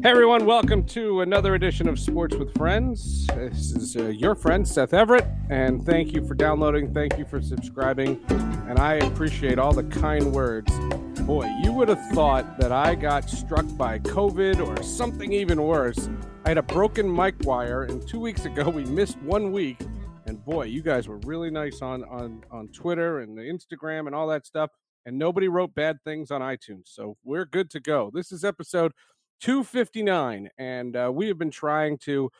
Hey everyone, welcome to another edition of Sports with Friends. This is uh, your friend Seth Everett, and thank you for downloading. Thank you for subscribing, and I appreciate all the kind words. Boy, you would have thought that I got struck by COVID or something even worse. I had a broken mic wire, and two weeks ago we missed one week. And boy, you guys were really nice on on on Twitter and the Instagram and all that stuff. And nobody wrote bad things on iTunes, so we're good to go. This is episode 259 and uh, we have been trying to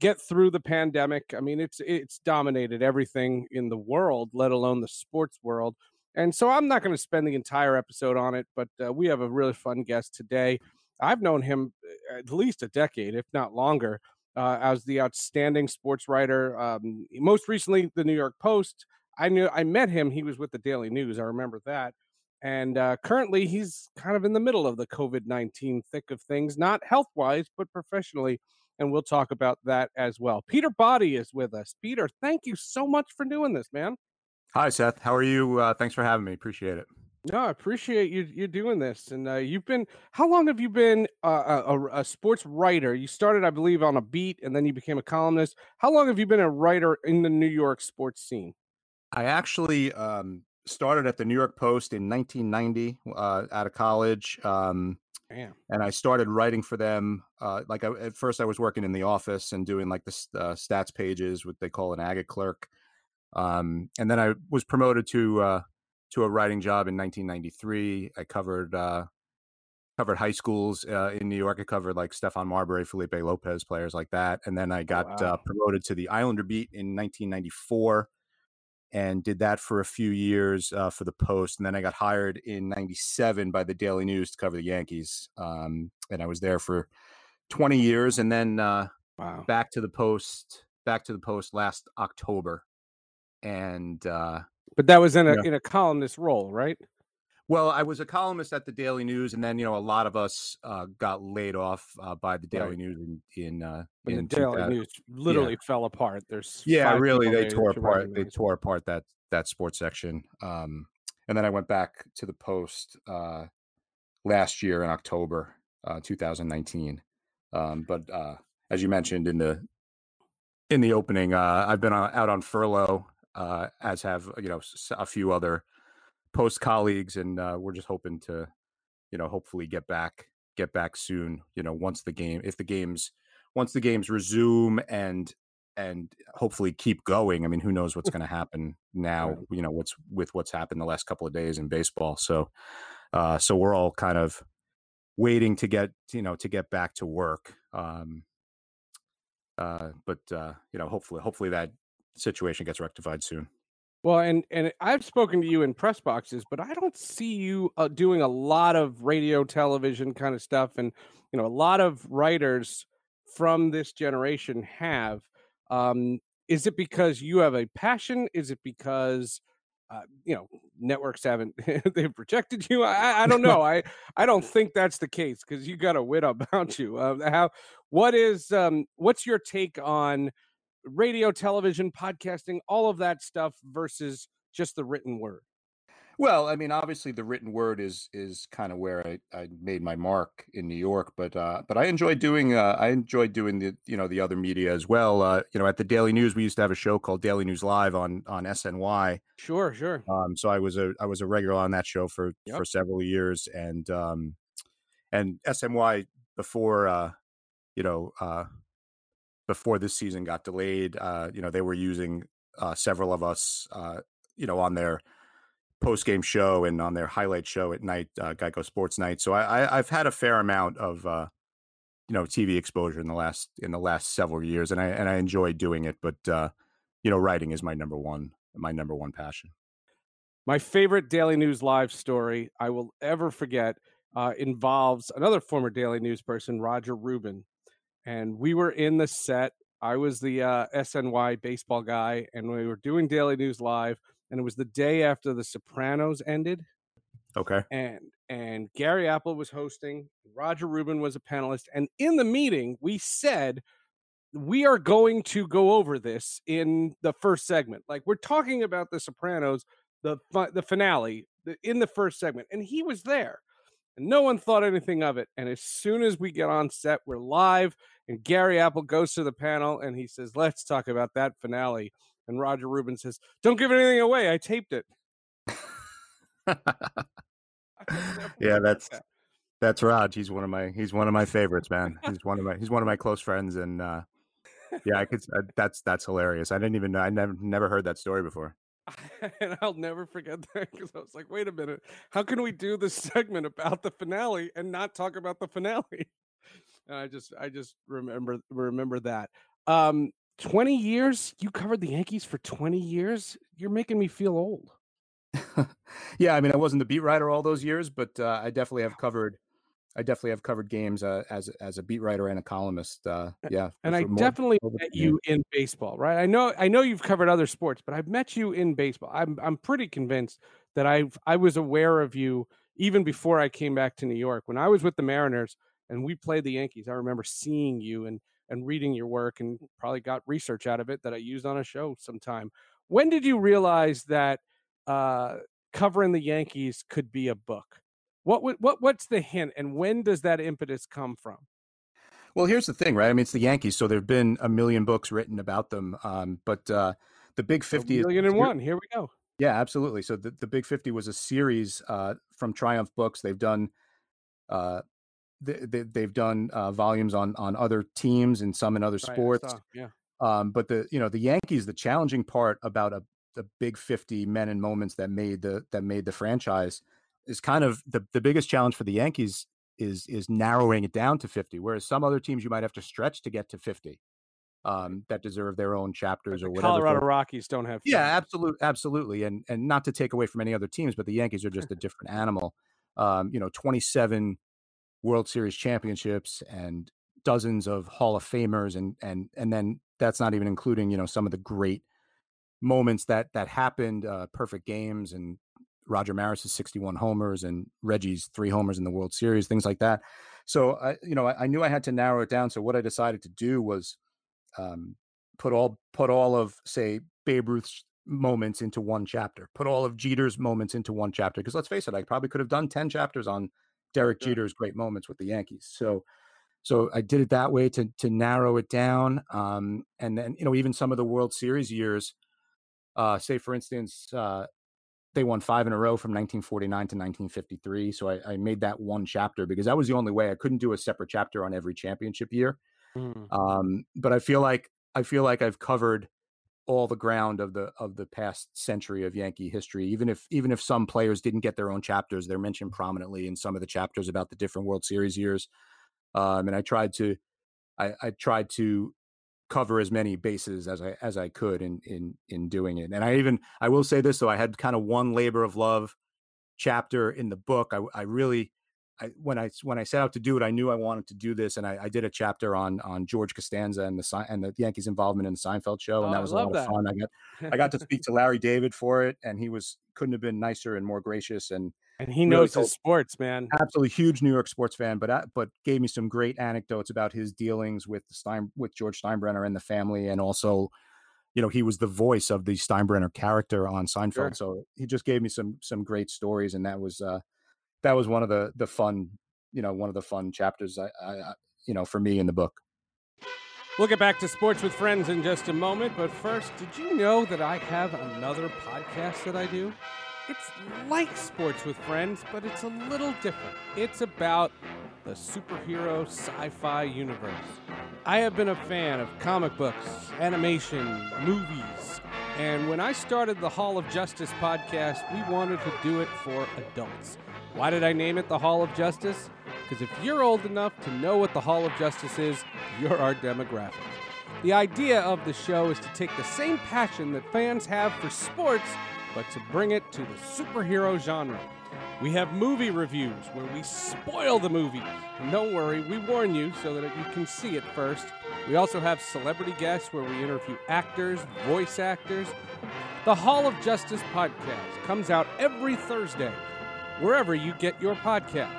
get through the pandemic. I mean it's it's dominated everything in the world let alone the sports world and so i'm not going to spend the entire episode on it but uh, we have a really fun guest today. I've known him uh, at least a decade if not longer uh, as the outstanding sports writer um, most recently the new york post. I knew i met him he was with the daily news i remember that and uh, currently, he's kind of in the middle of the COVID 19 thick of things, not health wise, but professionally. And we'll talk about that as well. Peter Botte is with us. Peter, thank you so much for doing this, man. Hi, Seth. How are you? Uh, thanks for having me. Appreciate it. No, I appreciate you you doing this. And uh, you've been how long have you been uh, a, a, sports writer? You started, I believe, on a beat, and then you became a columnist. How long have you been a writer in the New York sports scene? I actually um, started at the New York Post in 1990 uh, out of college. Um, Damn. And I started writing for them. Uh, like I, at first, I was working in the office and doing like the uh, stats pages, what they call an agate clerk. Um, and then I was promoted to uh, to a writing job in 1993. I covered uh, covered high schools uh, in New York. I covered like Stephon Marbury, Felipe Lopez, players like that. And then I oh, got wow. promoted to the Islander beat in 1994 and did that for a few years uh, for the Post. And then I got hired in '97 by the Daily News to cover the Yankees, um, and I was there for 20 years. And then uh, wow. back to the Post, back to the Post last October. And uh, but that was in a you know, in a columnist role, right? Well, I was a columnist at the Daily News, and then you know a lot of us uh, got laid off uh, by the Daily right. News in in, uh, in the Daily News literally yeah. fell apart. There's yeah, really they tore apart. They tore apart that that sports section, um, and then I went back to the Post uh, last year in October, uh, 2019. Um, but uh, as you mentioned in the in the opening, I've been out on furlough, as have you know a few other post colleagues, and uh, we're just hoping to, you know, hopefully get back get back soon. You know, once the game, if the games, once the games resume and and hopefully keep going. I mean, who knows what's going to happen now? You know, what's with what's happened the last couple of days in baseball. So, uh, so we're all kind of waiting to get you know to get back to work. Um, uh, but uh, you know, hopefully, hopefully that situation gets rectified soon. Well, and and I've spoken to you in press boxes, but I don't see you uh, doing a lot of radio, television kind of stuff, and you know, a lot of writers from this generation have. Um, is it because you have a passion? Is it because uh, you know networks haven't they've rejected you? I, I don't know. I I don't think that's the case because you got a wit about you. Uh, how what is um what's your take on? Radio, television, podcasting, all of that stuff versus just the written word? Well, I mean, obviously the written word is is kind of where I, I made my mark in New York, but uh, but I enjoy doing uh, I enjoy doing the you know the other media as well. Uh, you know, at the Daily News, we used to have a show called Daily News Live on on SNY. Sure, sure. Um, so I was a I was a regular on that show for yep. for several years, and um, and SNY before uh, you know uh, before this season got delayed. Uh, you know, they were using uh, several of us, uh, you know, on their post game show and on their highlight show at night, uh, Geico Sports Night. So I, have had a fair amount of, uh, you know, TV exposure in the last in the last several years, and I and I enjoy doing it. But uh, you know, writing is my number one my number one passion. My favorite Daily News live story I will ever forget uh, involves another former Daily News person, Roger Rubin, and we were in the set. I was the uh, SNY baseball guy, and we were doing Daily News Live, and it was the day after The Sopranos ended. Okay. And and Gary Apple was hosting. Roger Rubin was a panelist, and in the meeting, we said we are going to go over this in the first segment. Like we're talking about The Sopranos, the the finale in the first segment, and he was there. And no one thought anything of it. And as soon as we get on set, we're live, and Gary Apple goes to the panel and he says, "Let's talk about that finale." And Roger Rubin says, "Don't give anything away. I taped it." yeah, that's that. that's Raj. He's one of my he's one of my favorites, man. He's one of my he's one of my close friends, and uh, yeah, I could. Uh, that's that's hilarious. I didn't even know. I never never heard that story before. and I'll never forget that because I was like, wait a minute, how can we do this segment about the finale and not talk about the finale? And I just I just remember remember that. Um 20 years? You covered the Yankees for 20 years? You're making me feel old. yeah, I mean, I wasn't the beat writer all those years, but uh, I definitely have covered I definitely have covered games uh, as as a beat writer and a columnist. Uh, yeah, and I definitely met you in baseball, right? I know I know you've covered other sports, but I've met you in baseball. I'm I'm pretty convinced that I I was aware of you even before I came back to New York. When I was with the Mariners and we played the Yankees, I remember seeing you and and reading your work and probably got research out of it that I used on a show sometime. When did you realize that uh, covering the Yankees could be a book? What what what's the hint, and when does that impetus come from? Well, here's the thing, right? I mean, it's the Yankees, so there have been a million books written about them. Um, but uh, the Big Fifty, a million and one. Here we go. Yeah, absolutely. So the, the Big Fifty was a series uh, from Triumph Books. They've done uh, they, they, have done uh, volumes on on other teams and some in other sports. Right, yeah. Um, but the you know the Yankees, the challenging part about a the Big Fifty men and moments that made the that made the franchise is kind of the, the biggest challenge for the Yankees is is narrowing it down to 50 whereas some other teams you might have to stretch to get to 50 um, that deserve their own chapters or whatever Colorado Rockies don't have 50. Yeah, absolutely absolutely and and not to take away from any other teams but the Yankees are just a different animal um, you know 27 World Series championships and dozens of Hall of Famers and and and then that's not even including you know some of the great moments that that happened uh, perfect games and Roger Maris's 61 homers and Reggie's three homers in the World Series, things like that. So I, you know, I, I knew I had to narrow it down. So what I decided to do was um, put all put all of say Babe Ruth's moments into one chapter, put all of Jeter's moments into one chapter. Because let's face it, I probably could have done 10 chapters on Derek Jeter's great moments with the Yankees. So so I did it that way to to narrow it down. Um, and then you know even some of the World Series years, uh, say for instance, uh, they won five in a row from 1949 to 1953. So I, I, made that one chapter because that was the only way I couldn't do a separate chapter on every championship year. Mm. Um, but I feel like I feel like I've covered all the ground of the of the past century of Yankee history. Even if even if some players didn't get their own chapters, they're mentioned prominently in some of the chapters about the different World Series years. Um, and I tried to I, I tried to cover as many bases as I as I could in in in doing it. And I even I will say this though, I had kind of one labor of love chapter in the book. I I really I, when I when I set out to do it, I knew I wanted to do this, and I, I did a chapter on on George Costanza and the and the Yankees' involvement in the Seinfeld show, and oh, that was a lot that. of fun. I got I got to speak to Larry David for it, and he was couldn't have been nicer and more gracious and and he knows his sports, man. Absolutely huge New York sports fan, but uh, but gave me some great anecdotes about his dealings with Stein with George Steinbrenner and the family, and also, you know, he was the voice of the Steinbrenner character on Seinfeld. Sure. So he just gave me some some great stories, and that was uh that was one of the the fun, you know, one of the fun chapters I, I you know for me in the book. We'll get back to sports with friends in just a moment, but first, did you know that I have another podcast that I do? It's like sports with friends, but it's a little different. It's about the superhero sci fi universe. I have been a fan of comic books, animation, movies, and when I started the Hall of Justice podcast, we wanted to do it for adults. Why did I name it the Hall of Justice? Because if you're old enough to know what the Hall of Justice is, you're our demographic. The idea of the show is to take the same passion that fans have for sports but to bring it to the superhero genre. We have movie reviews where we spoil the movie. And don't worry, we warn you so that you can see it first. We also have celebrity guests where we interview actors, voice actors. The Hall of Justice podcast comes out every Thursday, wherever you get your podcasts.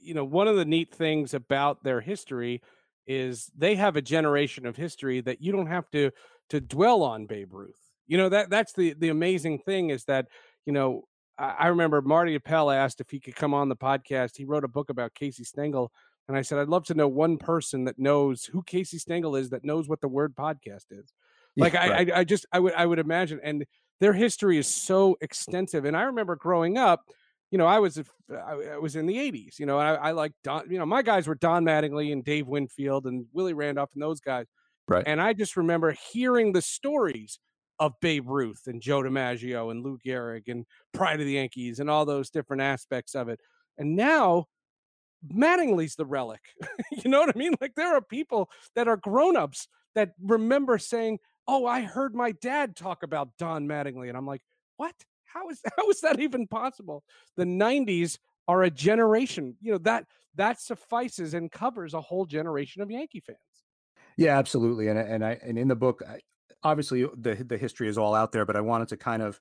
You know, one of the neat things about their history is they have a generation of history that you don't have to to dwell on Babe Ruth you know that that's the the amazing thing is that you know I remember Marty Appel asked if he could come on the podcast. He wrote a book about Casey Stengel, and I said I'd love to know one person that knows who Casey Stengel is that knows what the word podcast is. Like yeah, right. I, I, I just I would I would imagine, and their history is so extensive. And I remember growing up, you know, I was I was in the '80s. You know, I, I like Don. You know, my guys were Don Mattingly and Dave Winfield and Willie Randolph and those guys. Right. And I just remember hearing the stories of Babe Ruth and Joe DiMaggio and Lou Gehrig and Pride of the Yankees and all those different aspects of it. And now Mattingly's the relic. you know what I mean? Like there are people that are grown-ups that remember saying, "Oh, I heard my dad talk about Don Mattingly," and I'm like, "What? How is how is that even possible?" The '90s are a generation. You know that that suffices and covers a whole generation of Yankee fans. Yeah, absolutely. And and I and in the book, I, obviously the the history is all out there, but I wanted to kind of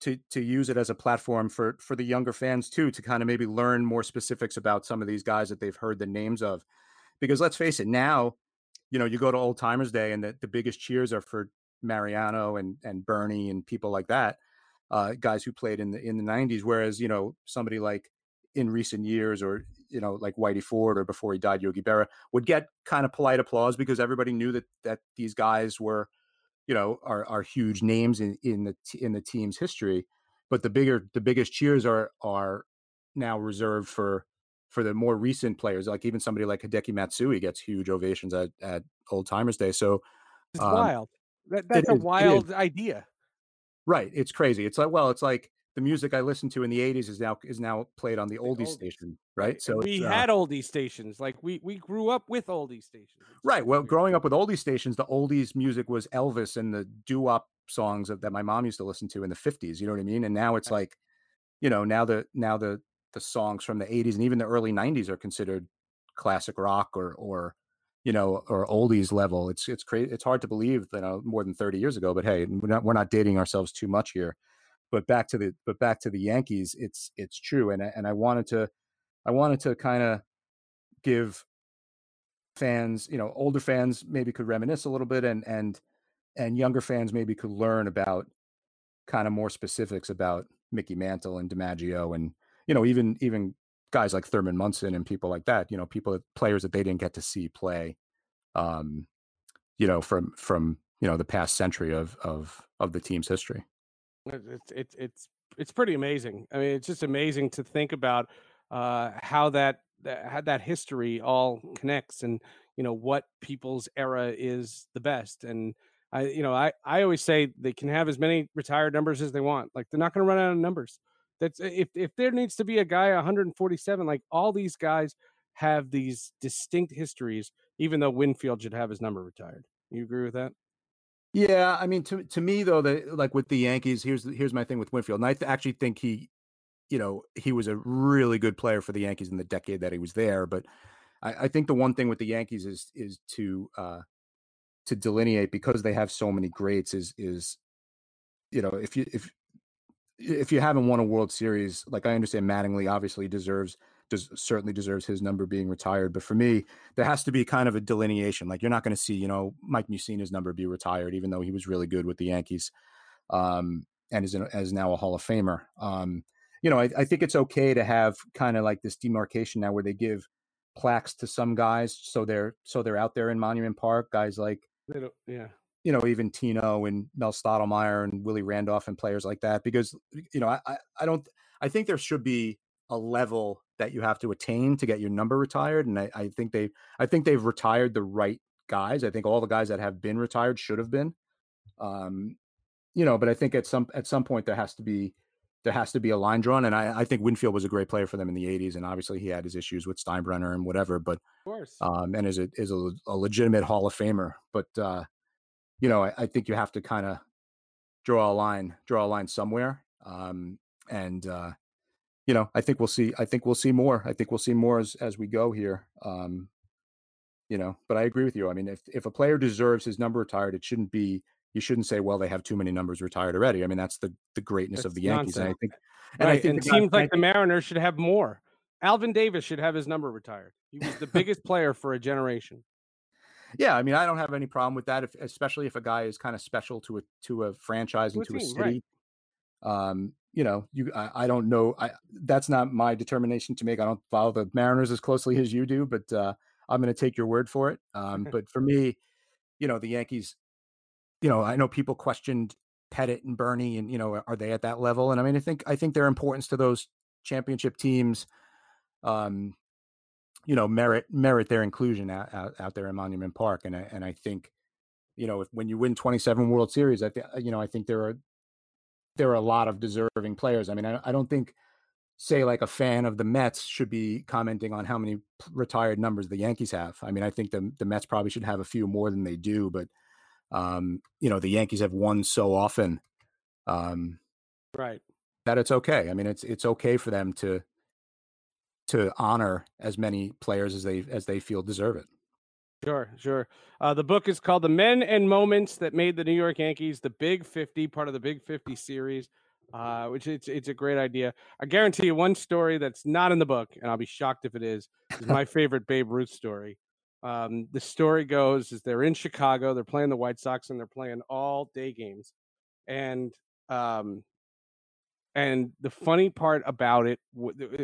to to use it as a platform for for the younger fans too to kind of maybe learn more specifics about some of these guys that they've heard the names of. Because let's face it now you know you go to old timers day and the, the biggest cheers are for mariano and and bernie and people like that uh, guys who played in the in the 90s whereas you know somebody like in recent years or you know like whitey ford or before he died yogi berra would get kind of polite applause because everybody knew that that these guys were you know are are huge names in in the in the team's history but the bigger the biggest cheers are are now reserved for for the more recent players like even somebody like hideki matsui gets huge ovations at at old timers day so it's um, wild. That, that's a wild idea. Right it's crazy. It's like well it's like the music I listened to in the '80s is now is now played on the, the oldie, station, right? So we uh, had uh, oldie stations, like we we grew up with oldie stations, right? Well, growing up with oldie stations, the oldies music was Elvis and the doo wop songs of, that my mom used to listen to in the '50s. You know what I mean? And now it's like, you know, now the now the the songs from the '80s and even the early '90s are considered classic rock or or you know or oldies level. It's it's crazy. It's hard to believe, you know, more than 30 years ago. But hey, we're not we're not dating ourselves too much here but back to the but back to the Yankees, it's it's true, and and I wanted to I wanted to kind of give fans, you know, older fans maybe could reminisce a little bit, and and and younger fans maybe could learn about kind of more specifics about Mickey Mantle and DiMaggio, and you know, even even guys like Thurman Munson and people like that. You know, people players that they didn't get to see play, um, you know, from from you know the past century of of of the team's history. It's it's it's it's pretty amazing. I mean, it's just amazing to think about uh, how that how that history all connects, and you know what people's era is the best. And I, you know, I I always say they can have as many retired numbers as they want. Like they're not going to run out of numbers. That's if if there needs to be a guy 147, like all these guys have these distinct histories. Even though Winfield should have his number retired, you agree with that? Yeah, I mean, to to me though, the like with the Yankees, here's here's my thing with Winfield, and I th- actually think he, you know, he was a really good player for the Yankees in the decade that he was there. But I, I think the one thing with the Yankees is is to uh, to delineate because they have so many greats is is you know if you if if you haven't won a World Series, like I understand Mattingly obviously deserves does certainly deserves his number being retired. But for me, there has to be kind of a delineation. Like you're not going to see, you know, Mike Mussina's number be retired, even though he was really good with the Yankees, um, and is as now a Hall of Famer. Um, you know, I, I think it's okay to have kind of like this demarcation now where they give plaques to some guys, so they're so they're out there in Monument Park. Guys like, yeah, you know, even Tino and Mel Stottlemyre and Willie Randolph and players like that, because you know, I I don't I think there should be a level that you have to attain to get your number retired. And I, I think they I think they've retired the right guys. I think all the guys that have been retired should have been. Um, you know, but I think at some at some point there has to be there has to be a line drawn. And I, I think Winfield was a great player for them in the '80s, and obviously he had his issues with Steinbrenner and whatever. But of course, um, and is a is a, a legitimate Hall of Famer. But uh, you know, I, I think you have to kind of draw a line, draw a line somewhere. Um, and uh, you know, I think we'll see. I think we'll see more. I think we'll see more as as we go here. Um, you know, but I agree with you. I mean, if if a player deserves his number retired, it shouldn't be. You shouldn't say, "Well, they have too many numbers retired already." I mean, that's the the greatness that's of the Yankees. And I think, and right. I think it seems like the Mariners should have more. Alvin Davis should have his number retired. He was the biggest player for a generation. Yeah, I mean, I don't have any problem with that, if, especially if a guy is kind of special to a to a franchise and to, a, to a city. Right. Um, you know, you I, I, don't know. I that's not my determination to make. I don't follow the Mariners as closely as you do, but uh, I'm going to take your word for it. Um, but for me, you know, the Yankees. You know, I know people questioned Pettitte and Bernie, and you know, are they at that level? And I mean, I think I think their importance to those championship teams, um, you know, merit merit their inclusion out, out, out there in Monument Park. And I, and I think, you know, if, when you win 27 World Series, I think you know, I think there are there are a lot of deserving players. I mean, I, I don't think say like a fan of the Mets should be commenting on how many retired numbers the Yankees have. I mean, I think the the Mets probably should have a few more than they do, but um, you know, the Yankees have won so often, um, right, that it's okay. I mean, it's it's okay for them to to honor as many players as they as they feel deserve it. Sure, sure. Uh, the book is called "The Men and Moments That Made the New York Yankees," the Big Fifty, part of the Big Fifty series. Uh, which it's it's a great idea. I guarantee you one story that's not in the book, and I'll be shocked if it is. Is my favorite Babe Ruth story. Um, the story goes is they're in Chicago, they're playing the White Sox, and they're playing all day games, and um, and the funny part about it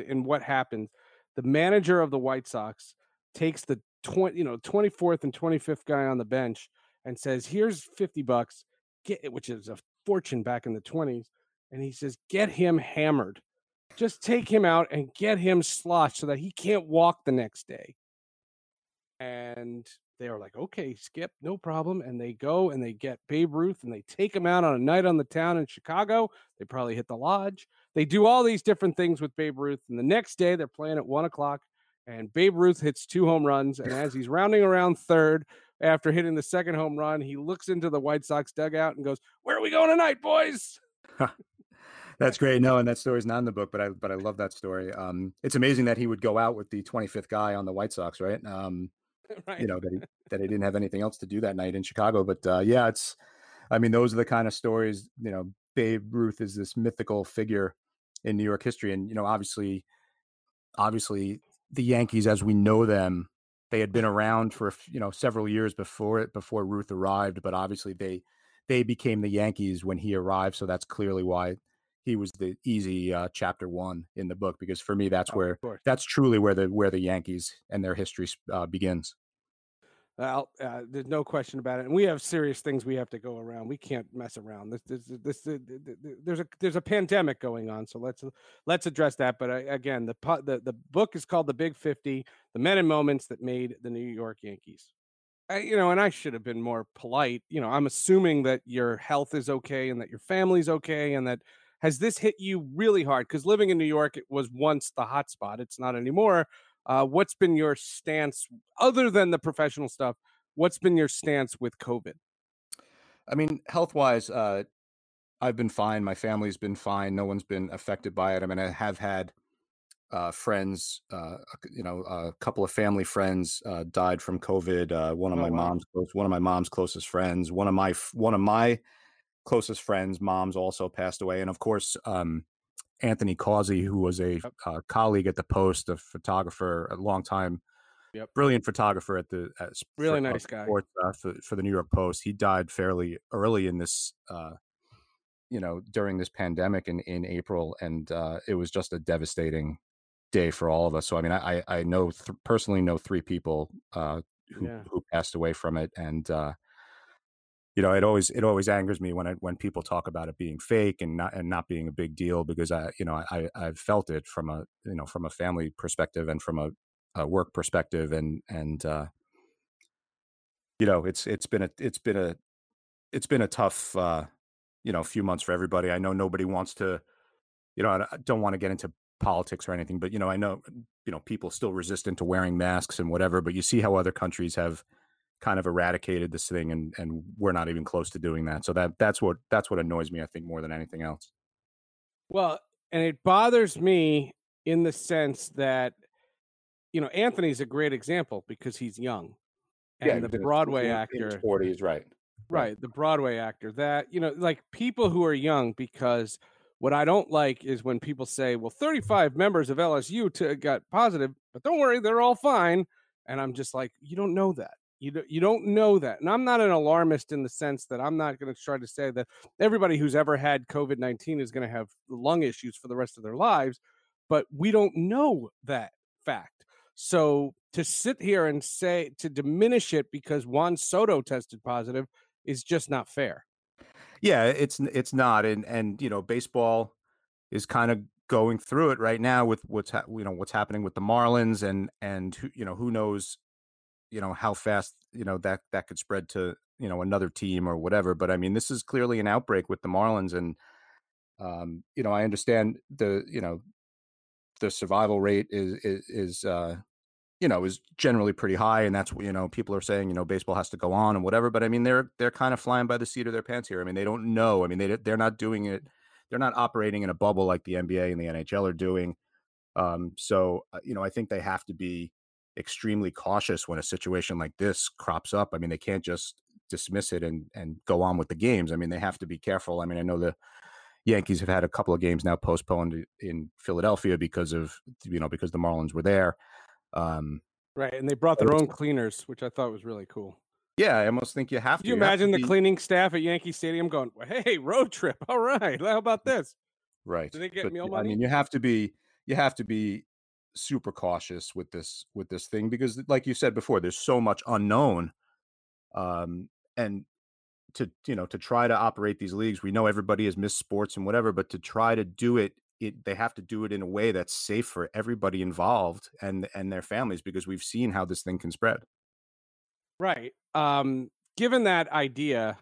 and what happens, the manager of the White Sox takes the 20, you know, 24th and 25th guy on the bench and says, "Here's 50 bucks, get it, which is a fortune back in the 20s." And he says, "Get him hammered. Just take him out and get him sloshed so that he can't walk the next day." and they are like, okay, Skip, no problem. And they go and they get Babe Ruth and they take him out on a night on the town in Chicago. They probably hit the lodge. They do all these different things with Babe Ruth. And the next day they're playing at one o'clock and Babe Ruth hits two home runs. And as he's rounding around third after hitting the second home run, he looks into the White Sox dugout and goes, Where are we going tonight, boys? That's great. No, and that story's not in the book, but I but I love that story. Um, it's amazing that he would go out with the 25th guy on the White Sox, right? Um, right. you know that he that he didn't have anything else to do that night in Chicago. But uh, yeah, it's I mean those are the kind of stories. You know, Babe Ruth is this mythical figure in New York history, and you know, obviously, obviously the Yankees as we know them, they had been around for you know several years before it before Ruth arrived, but obviously they they became the Yankees when he arrived. So that's clearly why he was the easy uh, chapter one in the book because for me that's oh, where that's truly where the where the Yankees and their history uh, begins. Well, uh, there's no question about it, and we have serious things we have to go around. We can't mess around. This, this, this, this there's a there's a pandemic going on, so let's let's address that. But uh, again, the the the book is called The Big Fifty: The Men and Moments That Made the New York Yankees. I, you know, and I should have been more polite. You know, I'm assuming that your health is okay and that your family's okay, and that has this hit you really hard? Because living in New York, it was once the hot spot. It's not anymore. Uh, what's been your stance other than the professional stuff? What's been your stance with COVID? I mean, health wise, uh, I've been fine. My family's been fine. No one's been affected by it. I mean, I have had uh, friends, uh, you know, a couple of family friends uh, died from COVID. Uh, one of oh, my wow. mom's close, one of my mom's closest friends, one of my one of my closest friends, moms also passed away, and of course, um, Anthony Causi, who was a yep. uh, colleague at the Post, a photographer, a long time, yep. brilliant photographer at the at, really for, nice guy sports, uh, for, for, the New York Post. He died fairly early in this, uh, you know, during this pandemic in in April, and uh, it was just a devastating day for all of us. So I mean, I I know th- personally know three people uh, who yeah. who passed away from it, and uh, you know, it always it always angers me when I, when people talk about it being fake and not and not being a big deal because I you know I I've felt it from a you know from a family perspective and from a, a work perspective and and uh, you know it's it's been a it's been a it's been a tough uh, you know few months for everybody. I know nobody wants to you know I don't want to get into politics or anything, but you know I know you know people still resistant to wearing masks and whatever. But you see how other countries have kind of eradicated this thing and and we're not even close to doing that. So that that's what that's what annoys me i think more than anything else. Well and it bothers me in the sense that you know anthony's a great example because he's young and yeah, the broadway in, actor 40s right right. The broadway actor that you know like people who are young because what i don't like is when people say well 35 members of lsu to, got positive but don't worry they're all fine and i'm just like you don't know that You you don't know that, and I'm not an alarmist in the sense that I'm not going to try to say that everybody who's ever had COVID nineteen is going to have lung issues for the rest of their lives, but we don't know that fact. So to sit here and say to diminish it because Juan Soto tested positive is just not fair. Yeah, it's it's not, and and you know baseball is kind of going through it right now with what's ha- you know what's happening with the Marlins and and you know who knows you know how fast you know that that could spread to you know another team or whatever but i mean this is clearly an outbreak with the marlins and um you know i understand the you know the survival rate is is, is uh you know is generally pretty high and that's what you know people are saying you know baseball has to go on and whatever but i mean they're they're kind of flying by the seat of their pants here. I mean they don't know. I mean they they're not doing it they're not operating in a bubble like the nba and the nhl are doing um so uh, you know i think they have to be extremely cautious when a situation like this crops up. I mean, they can't just dismiss it and and go on with the games. I mean, they have to be careful. I mean, I know the Yankees have had a couple of games now postponed in Philadelphia because of you know because the Marlins were there. Um, right, and they brought their own cleaners, which I thought was really cool. Yeah, I almost think you have to. you, imagine the be... cleaning staff at Yankee Stadium going, "Hey, road trip! All right, how about this?" Right. Do they get but, meal money? I mean, you have to be you have to be super cautious with this with this thing because like you said before there's so much unknown um and to you know to try to operate these leagues we know everybody has missed sports and whatever but to try to do it it they have to do it in a way that's safe for everybody involved and and their families because we've seen how this thing can spread. Right um given that idea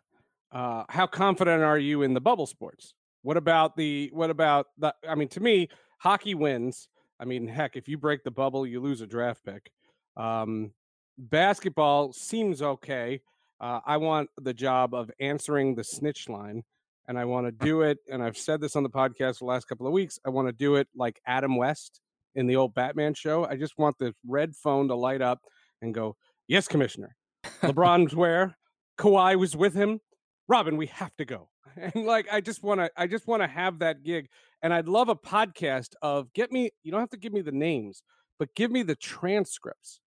uh how confident are you in the bubble sports? What about the what about the i mean to me hockey wins I mean, heck, if you break the bubble, you lose a draft pick. Um, basketball seems okay. Uh, I want the job of answering the snitch line, and I want to do it. And I've said this on the podcast the last couple of weeks. I want to do it like Adam West in the old Batman show. I just want the red phone to light up and go, "Yes, Commissioner. LeBron's where? Kawhi was with him. Robin, we have to go." And like, I just want to, I just want to have that gig and I'd love a podcast of get me, you don't have to give me the names, but give me the transcripts.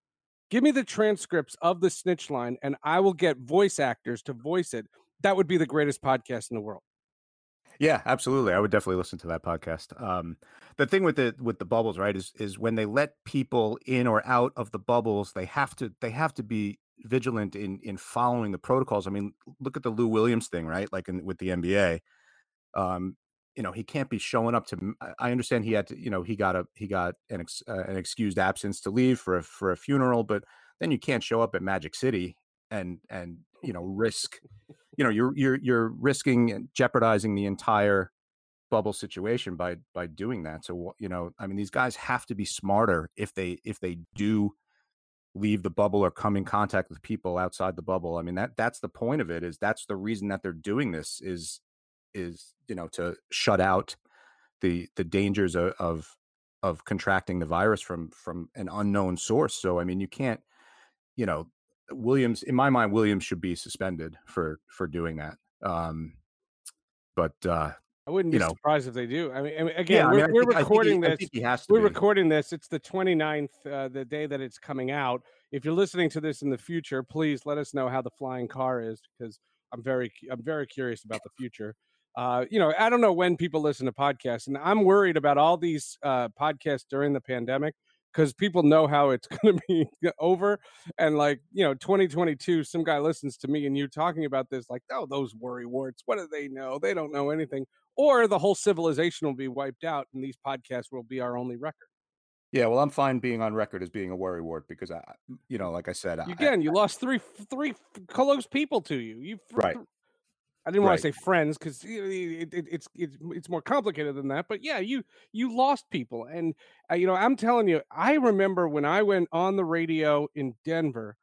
Give me the transcripts of the snitch line and I will get voice actors to voice it. That would be the greatest podcast in the world. Yeah, absolutely. I would definitely listen to that podcast. Um, the thing with the with the bubbles, right, is is when they let people in or out of the bubbles, they have to they have to be vigilant in in following the protocols. I mean, look at the Lou Williams thing, right? Like in, with the NBA. Um, you know he can't be showing up to i understand he had to you know he got a he got an ex, uh, an excused absence to leave for a for a funeral but then you can't show up at magic city and and you know risk you know you're you're you're risking and jeopardizing the entire bubble situation by by doing that. So you know i mean these guys have to be smarter if they if they do leave the bubble or come in contact with people outside the bubble. I mean that that's the point of it is that's the reason that they're doing this is is you know to shut out the the dangers of, of of contracting the virus from from an unknown source. So I mean, you can't, you know, Williams. In my mind, Williams should be suspended for for doing that. Um, but uh, I wouldn't be know, surprised if they do. I mean, I mean again, yeah, we're, I mean, we're think, recording he, this. we're be. recording this. It's the 29th, uh, the day that it's coming out. If you're listening to this in the future, please let us know how the flying car is because I'm very, I'm very curious about the future uh, you know, I don't know when people listen to podcasts, and I'm worried about all these uh, podcasts during the pandemic because people know how it's going to be over. And like, you know, 2022, some guy listens to me and you talking about this, like, oh, those worry warts, what do they know? They don't know anything. Or the whole civilization will be wiped out, and these podcasts will be our only record. Yeah, well, I'm fine being on record as being a worry wart because I, you know, like I said, again, I, you lost three three close people to you. You right. I didn't right. want to say friends because it, it, it's it's it's more complicated than that. But yeah, you you lost people, and uh, you know I'm telling you, I remember when I went on the radio in Denver,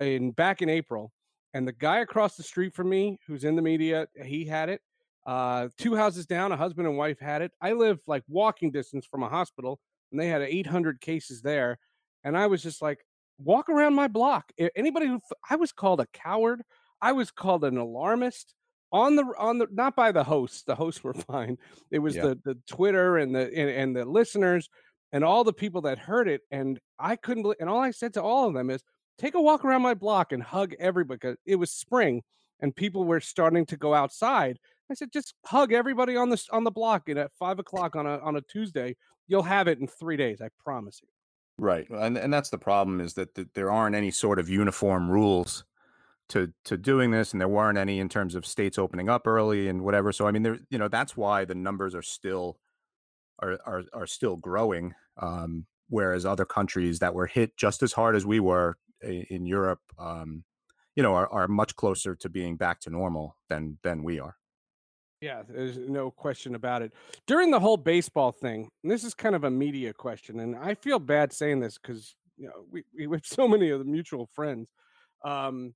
in back in April, and the guy across the street from me, who's in the media, he had it. Uh, two houses down, a husband and wife had it. I live like walking distance from a hospital, and they had 800 cases there, and I was just like, walk around my block. Anybody who I was called a coward, I was called an alarmist on the on the not by the hosts the hosts were fine it was yeah. the the twitter and the and, and, the listeners and all the people that heard it and i couldn't and all i said to all of them is take a walk around my block and hug everybody. Because it was spring and people were starting to go outside. I said, just hug everybody on the on the block, and at five o'clock on a on a Tuesday, you'll have it in three days. I promise you. Right, and and that's the problem is that, that there aren't any sort of uniform rules to to doing this, and there weren't any in terms of states opening up early and whatever. So I mean, there you know that's why the numbers are still are are are still growing. Um, whereas other countries that were hit just as hard as we were in Europe, um, you know, are, are much closer to being back to normal than than we are. Yeah, there's no question about it. During the whole baseball thing, this is kind of a media question, and I feel bad saying this because you know we, we have so many of the mutual friends. Um,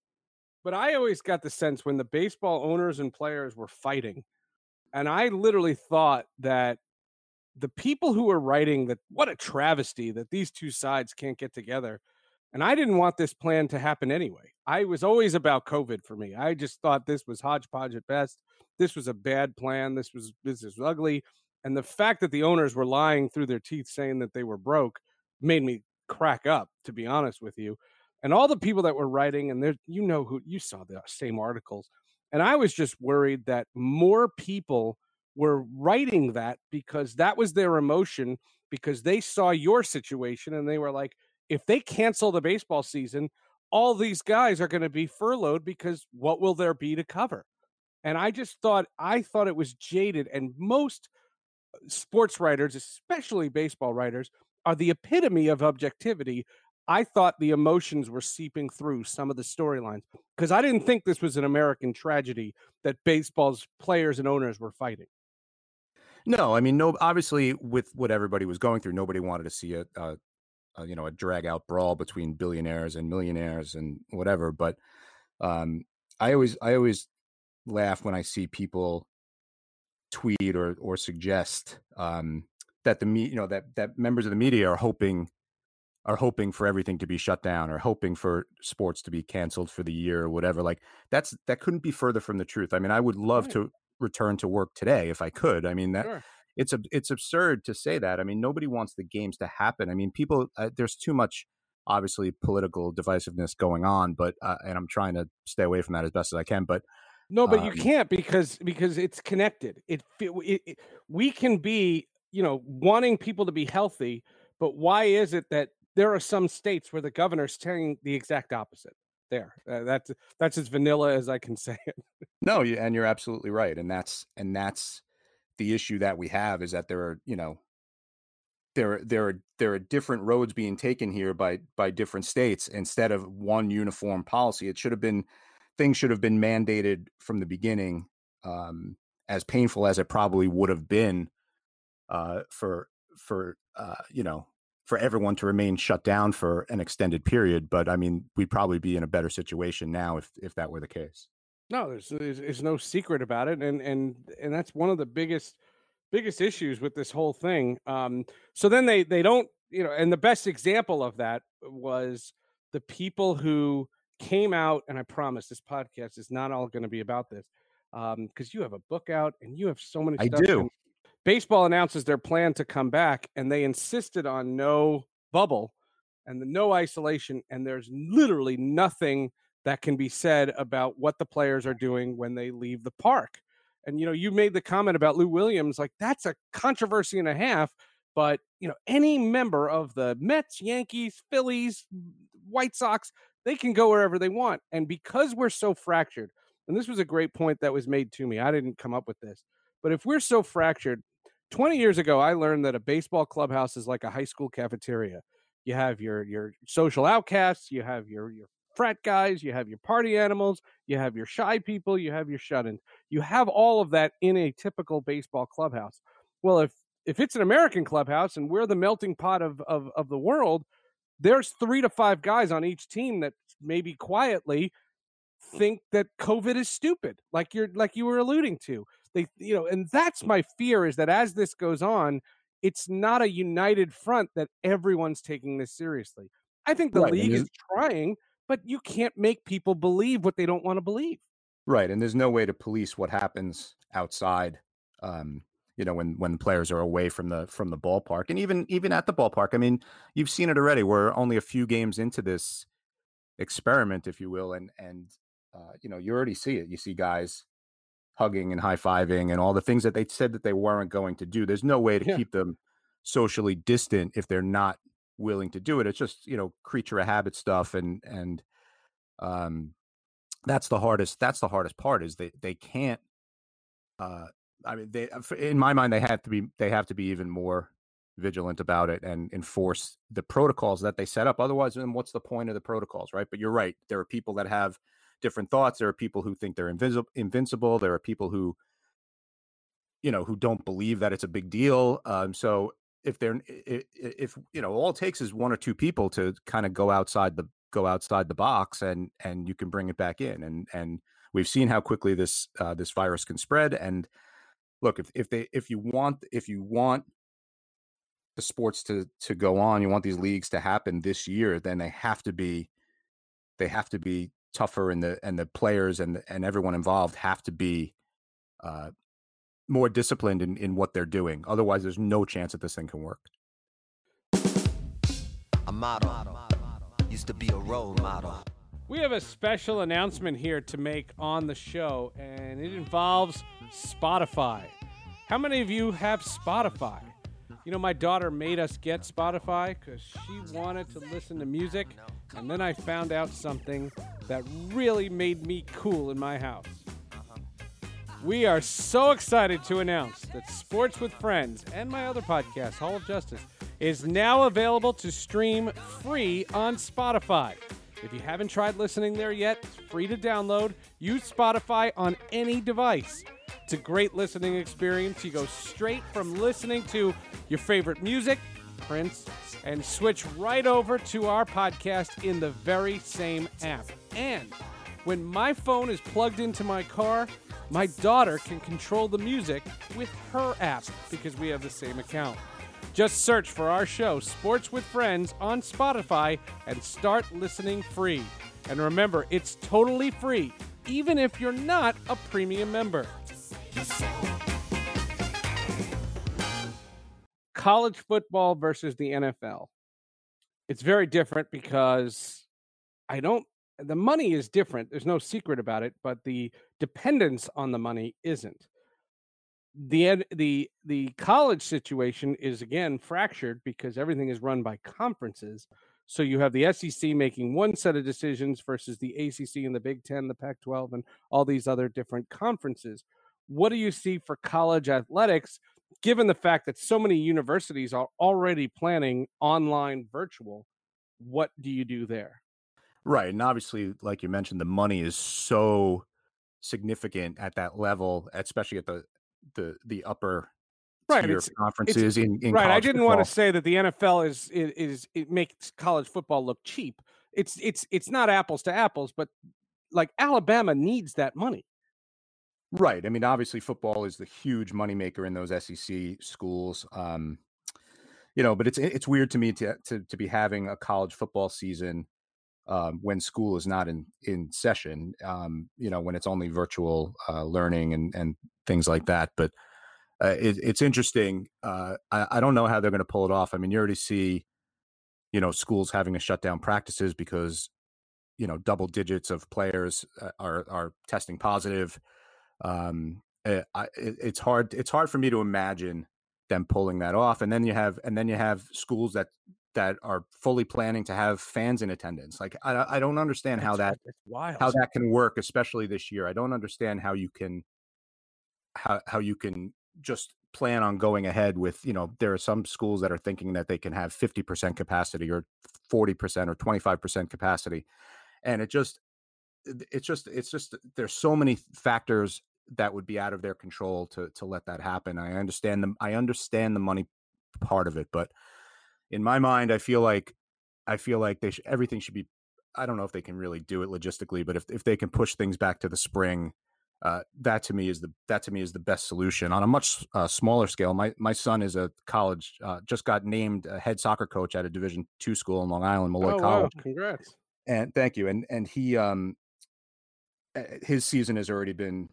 but I always got the sense when the baseball owners and players were fighting, and I literally thought that the people who were writing that what a travesty that these two sides can't get together and I didn't want this plan to happen anyway. I was always about COVID for me. I just thought this was hodgepodge at best. This was a bad plan. This was this is ugly. And the fact that the owners were lying through their teeth saying that they were broke made me crack up, to be honest with you. And all the people that were writing, and there, you know who you saw the same articles. And I was just worried that more people were writing that because that was their emotion because they saw your situation and they were like, if they cancel the baseball season, all these guys are going to be furloughed because what will there be to cover? And I just thought I thought it was jaded and most uh, sports writers, especially baseball writers, are the epitome of objectivity. I thought the emotions were seeping through some of the storylines because I didn't think this was an American tragedy that baseball's players and owners were fighting. No, I mean, no. Obviously, with what everybody was going through, nobody wanted to see a, a uh, you know a drag out brawl between billionaires and millionaires and whatever but um i always i always laugh when i see people tweet or or suggest um that the me you know that that members of the media are hoping are hoping for everything to be shut down or hoping for sports to be canceled for the year or whatever like that's that couldn't be further from the truth i mean i would love right. to return to work today if i could i mean that sure it's a, it's absurd to say that. I mean, nobody wants the games to happen. I mean, people uh, there's too much obviously political divisiveness going on, but uh, and I'm trying to stay away from that as best as I can. But no, but um, you can't because because it's connected. It, it, it we can be you know wanting people to be healthy, but why is it that there are some states where the governor's saying the exact opposite? There, uh, that's that's as vanilla as I can say it. no, and you're absolutely right, and that's and that's the issue that we have is that there are you know there there are there are different roads being taken here by by different states instead of one uniform policy it should have been things should have been mandated from the beginning um, as painful as it probably would have been uh, for for uh, you know for everyone to remain shut down for an extended period but i mean we'd probably be in a better situation now if if that were the case no, there's, there's there's no secret about it, and and and that's one of the biggest biggest issues with this whole thing. Um, so then they they don't you know, and the best example of that was the people who came out, and I promise this podcast is not all going to be about this, because um, you have a book out and you have so many. I do. Baseball announces their plan to come back, and they insisted on no bubble and the no isolation, and there's literally nothing that can be said about what the players are doing when they leave the park. And you know, you made the comment about Lou Williams, like that's a controversy and a half. But you know, any member of the Mets, Yankees, Phillies, White Sox, they can go wherever they want. And because we're so fractured, and this was a great point that was made to me. I didn't come up with this, but if we're so fractured, 20 years ago, I learned that a baseball clubhouse is like a high school cafeteria. You have your your social outcasts, you have your your frat guys, you have your party animals, you have your shy people, you have your shut-ins. You have all of that in a typical baseball clubhouse. Well, if if it's an American clubhouse and we're the melting pot of of, of the world, there's three to five guys on each team that maybe quietly think that COVID is stupid, like you're like you were alluding to. They you know, and that's my fear is that as this goes on, it's not a united front that everyone's taking this seriously. I think the right. league is trying, but you can't make people believe what they don't want to believe. Right, and there's no way to police what happens outside. Um, you know, when when players are away from the from the ballpark, and even even at the ballpark. I mean, you've seen it already. We're only a few games into this experiment, if you will, and and uh, you know you already see it. You see guys hugging and high fiving and all the things that they said that they weren't going to do. There's no way to yeah. keep them socially distant if they're not willing to do it. It's just you know creature of habit stuff, and and um, that's the hardest. That's the hardest part is they they can't. Uh, I mean, they in my mind they have to be they have to be even more vigilant about it and enforce the protocols that they set up. Otherwise, then what's the point of the protocols, right? But you're right. There are people that have different thoughts. There are people who think they're invisible, invincible. There are people who, you know, who don't believe that it's a big deal. Um, so if they're if, if you know, all it takes is one or two people to kind of go outside the go outside the box, and and you can bring it back in. And and we've seen how quickly this uh, this virus can spread. And look, if if they if you want if you want the sports to to go on, you want these leagues to happen this year, then they have to be they have to be tougher and the and the players and and everyone involved have to be uh, more disciplined in, in what they're doing. Otherwise, there's no chance that this thing can work. A model used to be a role model. We have a special announcement here to make on the show, and it involves Spotify. How many of you have Spotify? You know, my daughter made us get Spotify because she wanted to listen to music, and then I found out something that really made me cool in my house. We are so excited to announce that Sports with Friends and my other podcast, Hall of Justice, is now available to stream free on Spotify. If you haven't tried listening there yet, it's free to download. Use Spotify on any device. It's a great listening experience. You go straight from listening to your favorite music, Prince, and switch right over to our podcast in the very same app. And when my phone is plugged into my car, my daughter can control the music with her app because we have the same account. Just search for our show, Sports with Friends, on Spotify and start listening free. And remember, it's totally free, even if you're not a premium member. College football versus the NFL. It's very different because I don't, the money is different. There's no secret about it, but the dependence on the money isn't. The the the college situation is again fractured because everything is run by conferences. So you have the SEC making one set of decisions versus the ACC and the Big Ten, the Pac 12, and all these other different conferences. What do you see for college athletics, given the fact that so many universities are already planning online virtual? What do you do there? Right. And obviously, like you mentioned, the money is so significant at that level, especially at the the the upper right it's, conferences it's, in, in right. I didn't football. want to say that the NFL is, is is it makes college football look cheap. It's it's it's not apples to apples, but like Alabama needs that money. Right. I mean, obviously, football is the huge moneymaker in those SEC schools. Um, you know, but it's it's weird to me to to, to be having a college football season um, when school is not in in session. Um, you know, when it's only virtual uh, learning and and things like that. But uh, it, it's interesting. Uh, I, I don't know how they're going to pull it off. I mean, you already see, you know, schools having to shut down practices because you know double digits of players uh, are are testing positive um, eh, I, it, it's hard. It's hard for me to imagine them pulling that off. And then you have, and then you have schools that that are fully planning to have fans in attendance. Like I, I don't understand how that how that can work, especially this year. I don't understand how you can how how you can just plan on going ahead with you know there are some schools that are thinking that they can have 50% capacity or 40% or 25% capacity and it just it's just it's just there's so many factors that would be out of their control to to let that happen. I understand them. I understand the money part of it, but in my mind, I feel like I feel like they should, everything should be. I don't know if they can really do it logistically, but if if they can push things back to the spring, uh, that to me is the that to me is the best solution on a much uh, smaller scale. My my son is a college uh, just got named a head soccer coach at a Division two school in Long Island, Molloy oh, College. Wow. Congrats! And thank you. And and he um his season has already been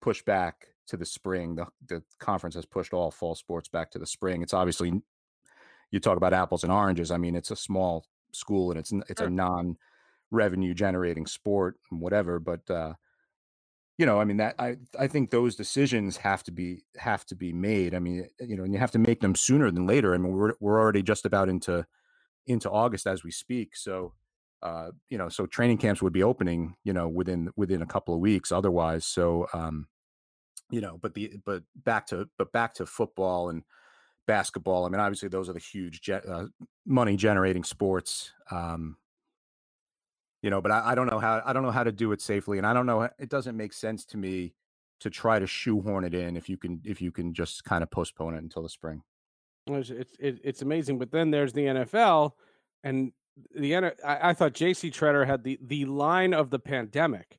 pushed back to the spring. The the conference has pushed all fall sports back to the spring. It's obviously you talk about apples and oranges. I mean, it's a small school and it's it's a non revenue generating sport and whatever. But uh, you know, I mean that I I think those decisions have to be have to be made. I mean, you know, and you have to make them sooner than later. I mean, we're we're already just about into into August as we speak. So, uh, you know, so training camps would be opening, you know, within within a couple of weeks. Otherwise, so um, you know, but the but back to but back to football and basketball. I mean, obviously those are the huge ge- uh, money generating sports. Um, you know, but I, I don't know how I don't know how to do it safely, and I don't know. It doesn't make sense to me to try to shoehorn it in if you can if you can just kind of postpone it until the spring. It's it's, it's amazing, but then there's the NFL, and the I, I thought J.C. Tretter had the the line of the pandemic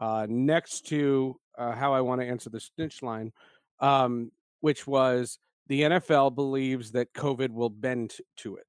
uh, next to uh, how I want to answer the snitch line, um, which was the NFL believes that COVID will bend to it.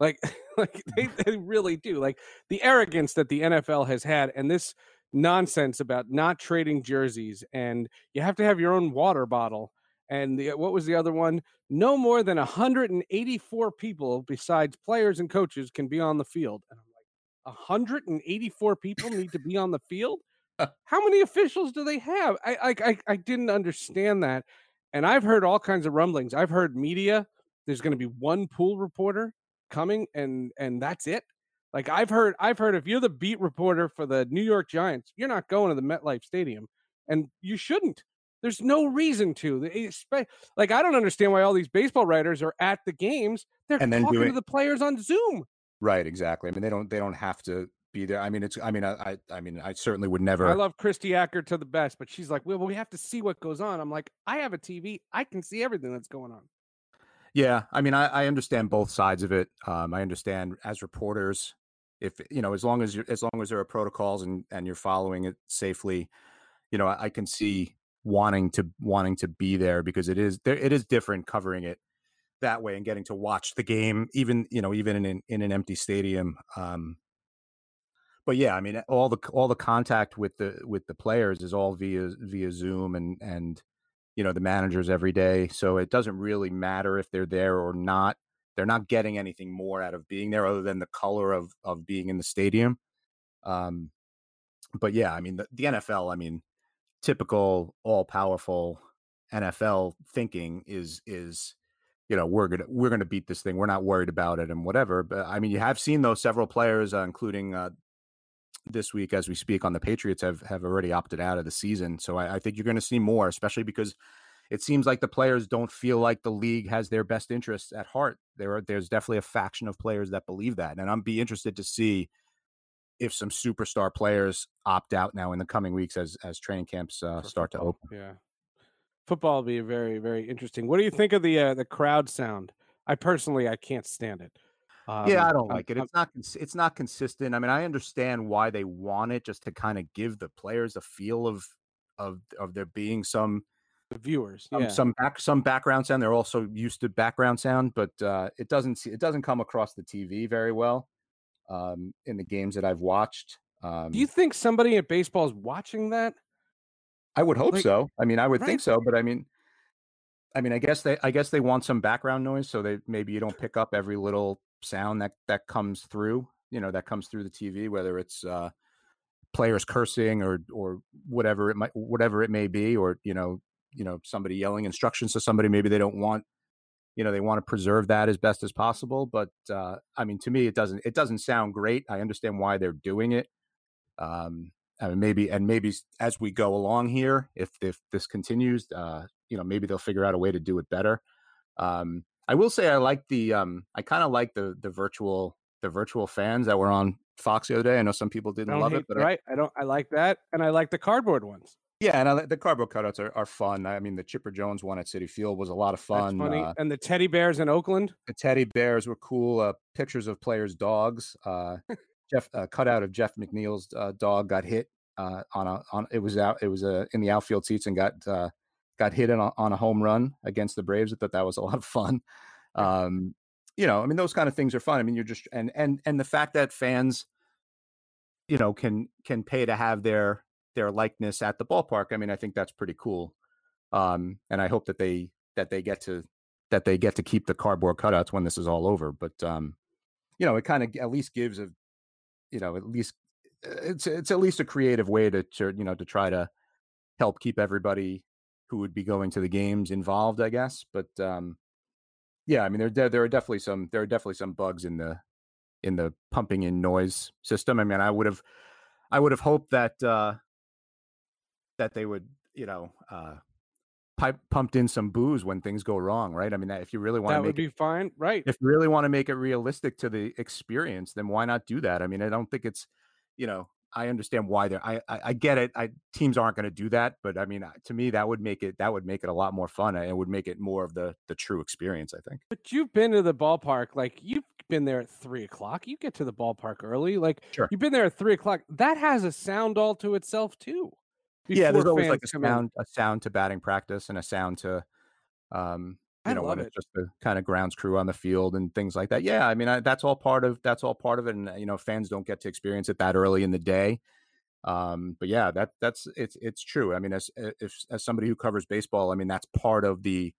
Like, like mm. they, they really do. Like the arrogance that the NFL has had, and this nonsense about not trading jerseys, and you have to have your own water bottle. And the, what was the other one? No more than 184 people besides players and coaches can be on the field. And I'm like, 184 people need to be on the field? How many officials do they have? I, I I didn't understand that, and I've heard all kinds of rumblings. I've heard media. There's going to be one pool reporter coming and and that's it like i've heard i've heard if you're the beat reporter for the new york giants you're not going to the metlife stadium and you shouldn't there's no reason to eh, like i don't understand why all these baseball writers are at the games they're and then talking doing... to the players on zoom right exactly i mean they don't they don't have to be there. I mean, it's. I mean, I. I mean, I certainly would never. I love Kristie Ackert to the best, but she's like, well, we have to see what goes on. I'm like, I have a TV. I can see everything that's going on. Yeah, I mean, I, I understand both sides of it. Um, I understand as reporters, if you know, as long as you're, as long as there are protocols and and you're following it safely, you know, I, I can see wanting to wanting to be there because it is there. It is different covering it that way and getting to watch the game, even you know, even in an, in an empty stadium. Um, but yeah, I mean, all the all the contact with the with the players is all via via Zoom and and you know the managers every day so it doesn't really matter if they're there or not. They're not getting anything more out of being there other than the color of of being in the stadium um but yeah i mean the, the nfl i mean typical all powerful nfl thinking is is you know we're gonna we're gonna beat this thing we're not worried about it and whatever but i mean you have seen those several players uh, including uh, this week as we speak on the Patriots have have already opted out of the season. So I, I think you're going to see more, especially because it seems like the players don't feel like the league has their best interests at heart. There are there's definitely a faction of players that believe that, and I'm be interested to see if some superstar players opt out now in the coming weeks as as training camps uh, start to open. Yeah, football will be very very interesting. What do you think of the uh, the crowd sound? I personally I can't stand it. Um, yeah, I don't like it. It's not it's not consistent. I mean, I understand why they want it, just to kind of give the players a feel of of of there being some the viewers, yeah. some back some background sound. They're also used to background sound, but uh, it doesn't it doesn't come across the TV very well um, in the games that I've watched. Um, Do you think somebody at baseball is watching that? I would hope like, so. I mean, I would right? think so, but I mean, I mean, I guess they I guess they want some background noise so they maybe you don't pick up every little sound that that comes through you know that comes through the tv whether it's uh players cursing or or whatever it might whatever it may be or you know you know somebody yelling instructions to somebody maybe they don't want you know they want to preserve that as best as possible but uh i mean to me it doesn't it doesn't sound great. I understand why they're doing it um I mean, maybe and maybe as we go along here if if this continues uh you know maybe they'll figure out a way to do it better um I will say I like the um I kind of like the the virtual the virtual fans that were on Fox the other day. I know some people didn't love hate, it, but right, I, I, don't. I like that, and I like the cardboard ones. Yeah, and I, the cardboard cutouts are, are fun. I mean, the Chipper Jones one at Citi Field was a lot of fun. That's funny. Uh, and the teddy bears in Oakland. The teddy bears were cool. Uh, pictures of players' dogs. Uh, Jeff uh, cutout of Jeff McNeil's uh, dog got hit uh, on a on. It was out. It was uh, in the outfield seats and got uh, got hit on a, on a home run against the Braves. I thought that was a lot of fun. Um you know i mean those kind of things are fun. I mean you're just and and and the fact that fans you know can can pay to have their their likeness at the ballpark i mean i think that's pretty cool. Um and i hope that they that they get to that they get to keep the cardboard cutouts when this is all over but um you know it kind of at least gives a you know at least it's it's at least a creative way to, to you know to try to help keep everybody who would be going to the games involved, I guess. But um, yeah, I mean there de- there are definitely some there are definitely some bugs in the in the pumping in noise system. I mean, I would have I would have hoped that uh, that they would you know uh, pipe pumped in some booze when things go wrong, right? I mean, if you really want that to make would be it, fine, right? if you really want to make it realistic to the experience, then why not do that? I mean, I don't think it's you know I understand why they're. I I, I get it. I teams aren't going to do that, but I mean, to me, that would make it that would make it a lot more fun, and it would make it more of the the true experience. I think. But you've been to the ballpark, like you've been there at three o'clock. You get to the ballpark early, like sure. you've been there at three o'clock. That has a sound all to itself too. Yeah, there's always like a sound, in. a sound to batting practice, and a sound to um, you I know when it. it's just the kind of grounds crew on the field and things like that yeah i mean I, that's all part of that's all part of it and you know fans don't get to experience it that early in the day um but yeah that that's it's it's true i mean as if as somebody who covers baseball i mean that's part of the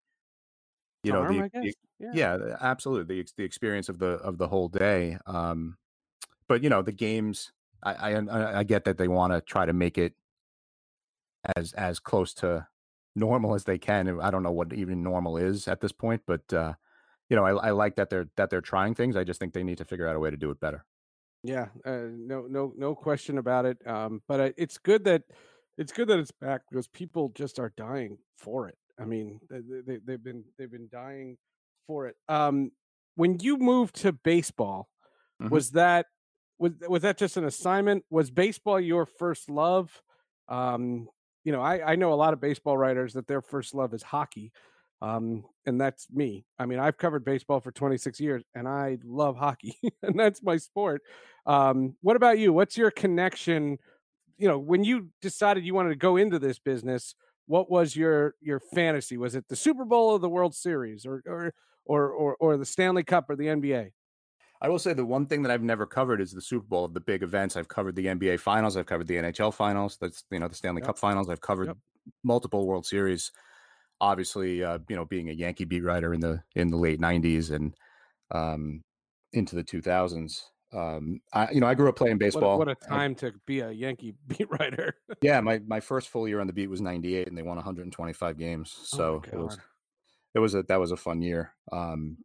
you know the, the yeah. yeah. absolutely the, the experience of the of the whole day um but you know the games i i, I get that they want to try to make it as as close to normal as they can. I don't know what even normal is at this point, but uh, you know, I, I like that they're that they're trying things. I just think they need to figure out a way to do it better. Yeah, uh, no, no, no question about it. Um, but it's good that it's good that it's back because people just are dying for it. I mean, they, they, have been they've been dying for it. Um, when you moved to baseball, mm-hmm. was that was was that just an assignment? Was baseball your first love? Um, you know, I, I know a lot of baseball writers that their first love is hockey. Um, and that's me. I mean, I've covered baseball for 26 years and I love hockey and that's my sport. Um, what about you? What's your connection? You know, when you decided you wanted to go into this business, what was your your fantasy? Was it the Super Bowl or the World Series or or or or, or the Stanley Cup or the NBA? I will say the one thing that I've never covered is the Super Bowl, of the big events. I've covered the NBA Finals, I've covered the NHL Finals, that's you know the Stanley yep. Cup Finals. I've covered yep. multiple World Series. Obviously, uh, you know, being a Yankee beat writer in the in the late '90s and um, into the 2000s. Um, I you know I grew up playing baseball. What, what a time I, to be a Yankee beat writer. yeah, my my first full year on the beat was '98, and they won 125 games. Oh so oh it was it was a that was a fun year. Um,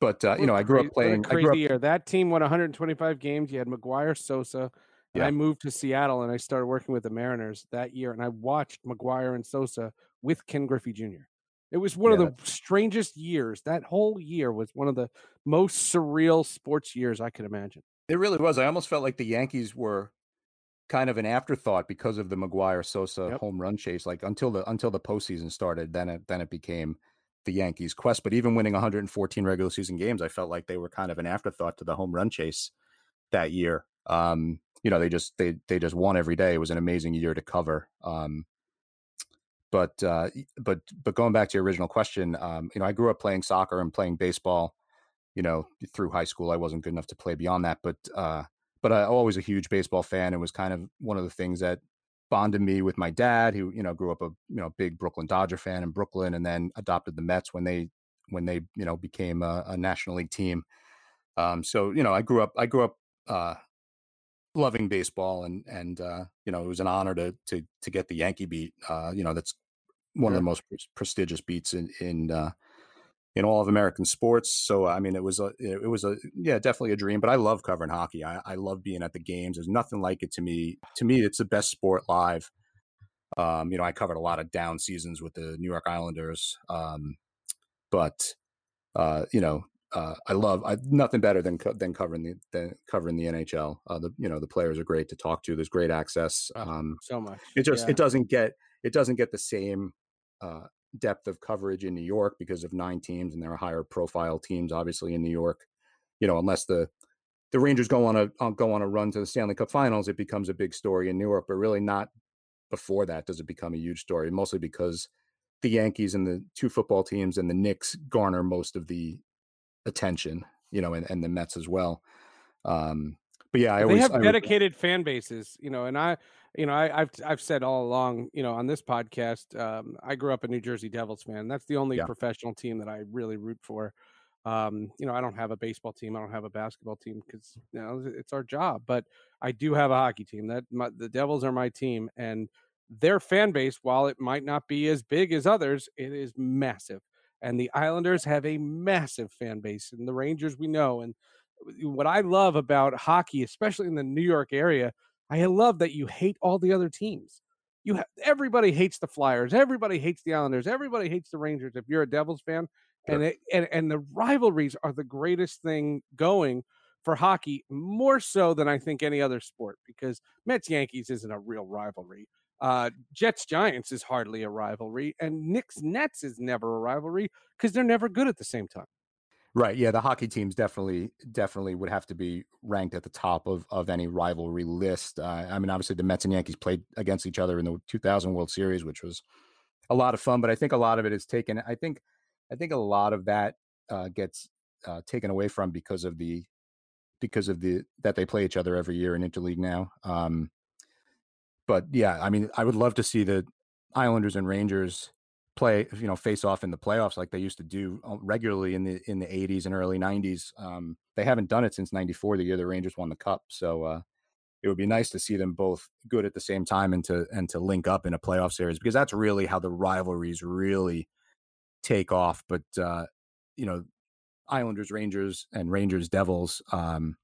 but uh, you know, I grew up playing. crazy up, year. That team won 125 games. You had McGwire, Sosa. Yeah. I moved to Seattle and I started working with the Mariners that year. And I watched McGwire and Sosa with Ken Griffey Jr. It was one yeah, of the strangest years. That whole year was one of the most surreal sports years I could imagine. It really was. I almost felt like the Yankees were kind of an afterthought because of the McGwire Sosa yep. home run chase. Like until the until the postseason started, then it then it became the Yankees' quest. But even winning 114 regular season games, I felt like they were kind of an afterthought to the home run chase that year. Um, you know, they just they they just won every day. It was an amazing year to cover. Um, but uh, but but going back to your original question, um, you know, I grew up playing soccer and playing baseball. You know, through high school, I wasn't good enough to play beyond that, but uh, but I always a huge baseball fan. It was kind of one of the things that bonded me with my dad, who you know grew up a you know big Brooklyn Dodger fan in Brooklyn, and then adopted the Mets when they when they you know became a, a National League team. Um, so you know, I grew up I grew up uh, loving baseball, and and uh, you know it was an honor to to to get the Yankee beat. Uh, you know that's one yeah. of the most prestigious beats in in uh, in all of American sports. So I mean, it was a it was a yeah, definitely a dream. But I love covering hockey. I, I love being at the games. There's nothing like it to me. To me, it's the best sport live. Um, you know, I covered a lot of down seasons with the New York Islanders, um, but uh, you know, uh, I love I, nothing better than than covering the than covering the NHL. Uh, the you know the players are great to talk to. There's great access. Um, so much. It just yeah. it doesn't get it doesn't get the same uh, depth of coverage in New York because of nine teams and there are higher profile teams obviously in New York. You know, unless the the Rangers go on a uh, go on a run to the Stanley Cup Finals, it becomes a big story in New York. But really, not before that does it become a huge story. Mostly because the Yankees and the two football teams and the Knicks garner most of the attention. You know, and, and the Mets as well. Um, but yeah, I they always, have dedicated fan bases. You know, and I you know, I, have I've said all along, you know, on this podcast, um, I grew up a New Jersey Devils fan. That's the only yeah. professional team that I really root for. Um, you know, I don't have a baseball team. I don't have a basketball team because you know it's our job. But I do have a hockey team. That my, the Devils are my team, and their fan base, while it might not be as big as others, it is massive. And the Islanders have a massive fan base, and the Rangers we know. And what I love about hockey, especially in the New York area, I love that you hate all the other teams. You ha- everybody hates the Flyers, everybody hates the Islanders, everybody hates the Rangers. If you're a Devils fan, sure. and it, and and the rivalries are the greatest thing going for hockey, more so than I think any other sport. Because Mets Yankees isn't a real rivalry. Uh, Jets Giants is hardly a rivalry, and Knicks Nets is never a rivalry because they're never good at the same time. Right. Yeah, the hockey teams definitely definitely would have to be ranked at the top of of any rivalry list. Uh, I mean, obviously the Mets and Yankees played against each other in the 2000 World Series, which was a lot of fun. But I think a lot of it is taken. I think I think a lot of that uh, gets uh, taken away from because of the because of the that they play each other every year in interleague now. Um, but yeah, I mean, I would love to see the Islanders and Rangers play you know face off in the playoffs like they used to do uh, regularly in the in the 80s and early 90s um, they haven't done it since 94 the year the rangers won the cup so uh, it would be nice to see them both good at the same time and to and to link up in a playoff series because that's really how the rivalries really take off but uh, you know islanders rangers and rangers devils um,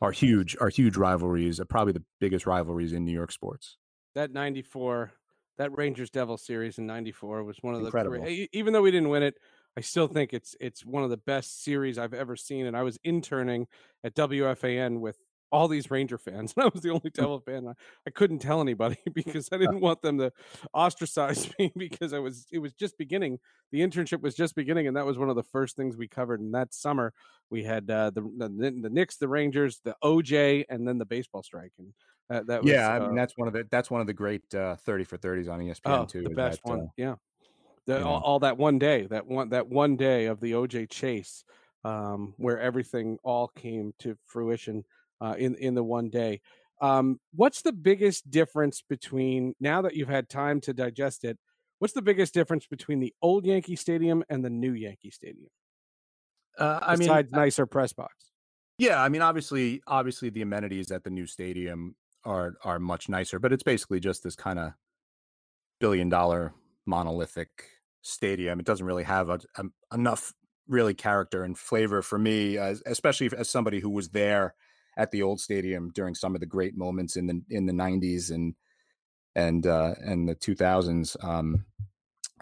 are huge are huge rivalries are probably the biggest rivalries in new york sports. That 94 that Rangers Devil series in '94 was one of Incredible. the even though we didn't win it, I still think it's it's one of the best series I've ever seen. And I was interning at WFAN with all these Ranger fans, and I was the only hmm. Devil fan. I, I couldn't tell anybody because I didn't want them to ostracize me because I was it was just beginning. The internship was just beginning, and that was one of the first things we covered. in that summer, we had uh, the, the the Knicks, the Rangers, the OJ, and then the baseball strike. And that, that was, yeah, I mean uh, that's one of the that's one of the great uh, thirty for thirties on ESPN oh, too. The best that, one, uh, yeah. The, all, all, that one day, that one that one day of the OJ chase, um, where everything all came to fruition uh, in in the one day. Um, what's the biggest difference between now that you've had time to digest it? What's the biggest difference between the old Yankee Stadium and the new Yankee Stadium? Uh, I Besides mean, nicer press box. Yeah, I mean, obviously, obviously, the amenities at the new stadium are are much nicer, but it's basically just this kind of billion dollar monolithic stadium. It doesn't really have a, a, enough really character and flavor for me, as, especially as somebody who was there at the old stadium during some of the great moments in the in the 90s and and uh and the 2000s um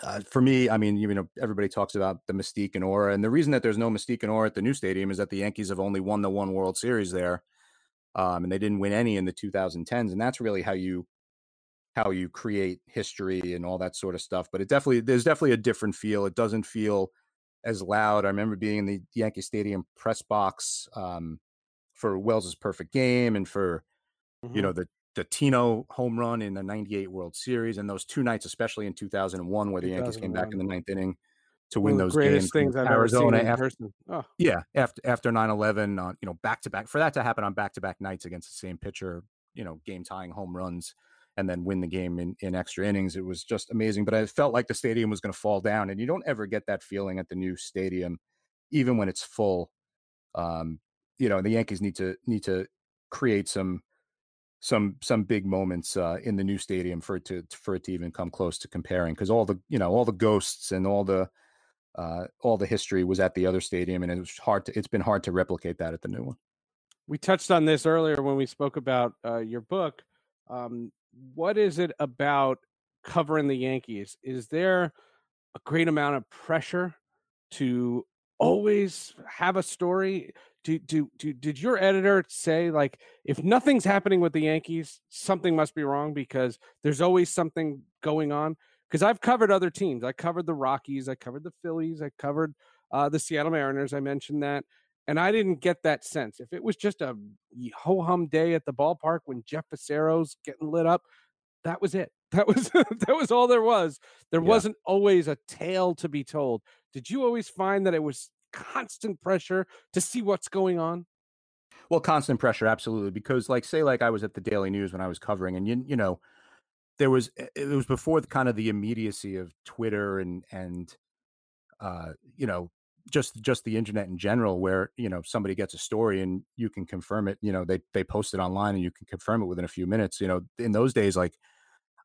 uh, for me, I mean, you know, everybody talks about the mystique and aura, and the reason that there's no mystique and aura at the new stadium is that the Yankees have only won the one World Series there, um, and they didn't win any in the 2010s, and that's really how you how you create history and all that sort of stuff. But it definitely there's definitely a different feel. It doesn't feel as loud. I remember being in the Yankee Stadium press box um, for Wells's perfect game and for mm-hmm. you know the the Tino home run in the 98 World Series and those two nights, especially in 2001, where the Yankees came back in the ninth inning to win those greatest games. things I've Arizona ever after, oh. Yeah, after after 9/11, uh, you know, back to back for that to happen on back to back nights against the same pitcher, you know, game tying home runs, and then win the game in, in extra innings. It was just amazing. But I felt like the stadium was going to fall down, and you don't ever get that feeling at the new stadium, even when it's full. Um, you know, the Yankees need to need to create some some some big moments uh, in the new stadium for it to for it to even come close to comparing because all the you know all the ghosts and all the uh, all the history was at the other stadium, and it was hard to. It's been hard to replicate that at the new one. We touched on this earlier when we spoke about uh, your book. Um, what is it about covering the Yankees? Is there a great amount of pressure to always have a story? Do, do, do, did your editor say like if nothing's happening with the Yankees, something must be wrong because there's always something going on? because I've covered other teams. I covered the Rockies, I covered the Phillies, I covered uh, the Seattle Mariners. I mentioned that, and I didn't get that sense. If it was just a ho hum day at the ballpark when Jeff Fassero's getting lit up, that was it. That was that was all there was. There yeah. wasn't always a tale to be told. Did you always find that it was constant pressure to see what's going on? Well, constant pressure, absolutely. Because, like, say, like I was at the Daily News when I was covering, and you, you know, there was eh, it was before the kind of the immediacy of Twitter and and uh, you know just just the internet in general where you know somebody gets a story and you can confirm it you know they they post it online and you can confirm it within a few minutes you know in those days like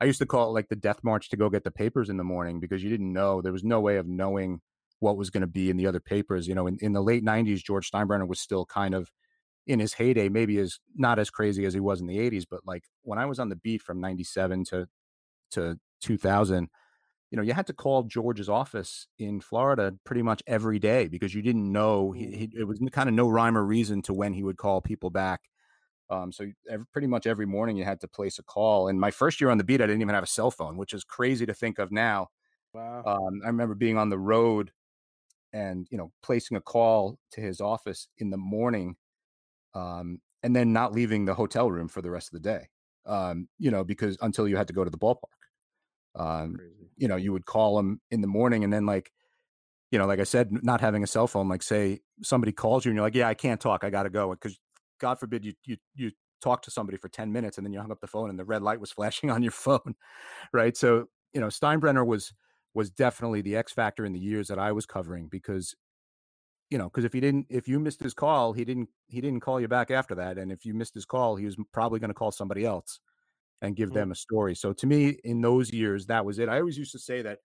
i used to call it like the death march to go get the papers in the morning because you didn't know there was no way of knowing what was going to be in the other papers you know in, in the late 90s george steinbrenner was still kind of in his heyday maybe is not as crazy as he was in the 80s but like when i was on the beat from 97 to to 2000 you know, you had to call George's office in Florida pretty much every day because you didn't know he, mm. he it was kind of no rhyme or reason to when he would call people back. Um, so every, pretty much every morning you had to place a call. And my first year on the beat, I didn't even have a cell phone, which is crazy to think of now. Wow. Um, I remember being on the road and you know placing a call to his office in the morning, um, and then not leaving the hotel room for the rest of the day. Um, you know, because until you had to go to the ballpark. Um, you know, you would call him in the morning and then like, you know, like I said, not having a cell phone, like say somebody calls you and you're like, yeah, I can't talk. I got to go. Cause God forbid you, you, you talk to somebody for 10 minutes and then you hung up the phone and the red light was flashing on your phone. Right. So, you know, Steinbrenner was, was definitely the X factor in the years that I was covering because, you know, because if he didn't, if you missed his call, he didn't, he didn't call you back after that. And if you missed his call, he was probably going to call somebody else and give mm-hmm. them a story. So to me, in those years, that was it. I always used to say that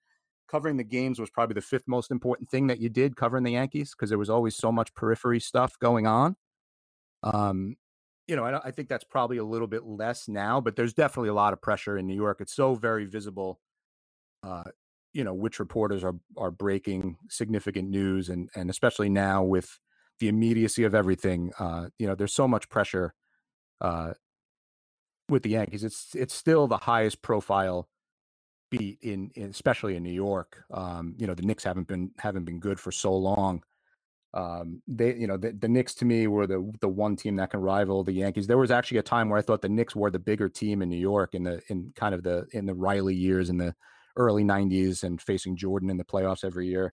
covering the games was probably the fifth most important thing that you did covering the Yankees because there was always so much periphery stuff going on. Um, you know, I, I, think that's probably a little bit less now, but there's definitely a lot of pressure in New York. It's so very visible. Uh, you know, which reporters are are breaking significant news, and and especially now with the immediacy of everything. Uh, you know, there's so much pressure uh, with the Yankees. It's it's still the highest profile beat in, in especially in New York. Um, you know, the Knicks haven't been haven't been good for so long. Um, they, you know, the, the Knicks to me were the the one team that can rival the Yankees. There was actually a time where I thought the Knicks were the bigger team in New York in the in kind of the in the Riley years in the early '90s and facing Jordan in the playoffs every year.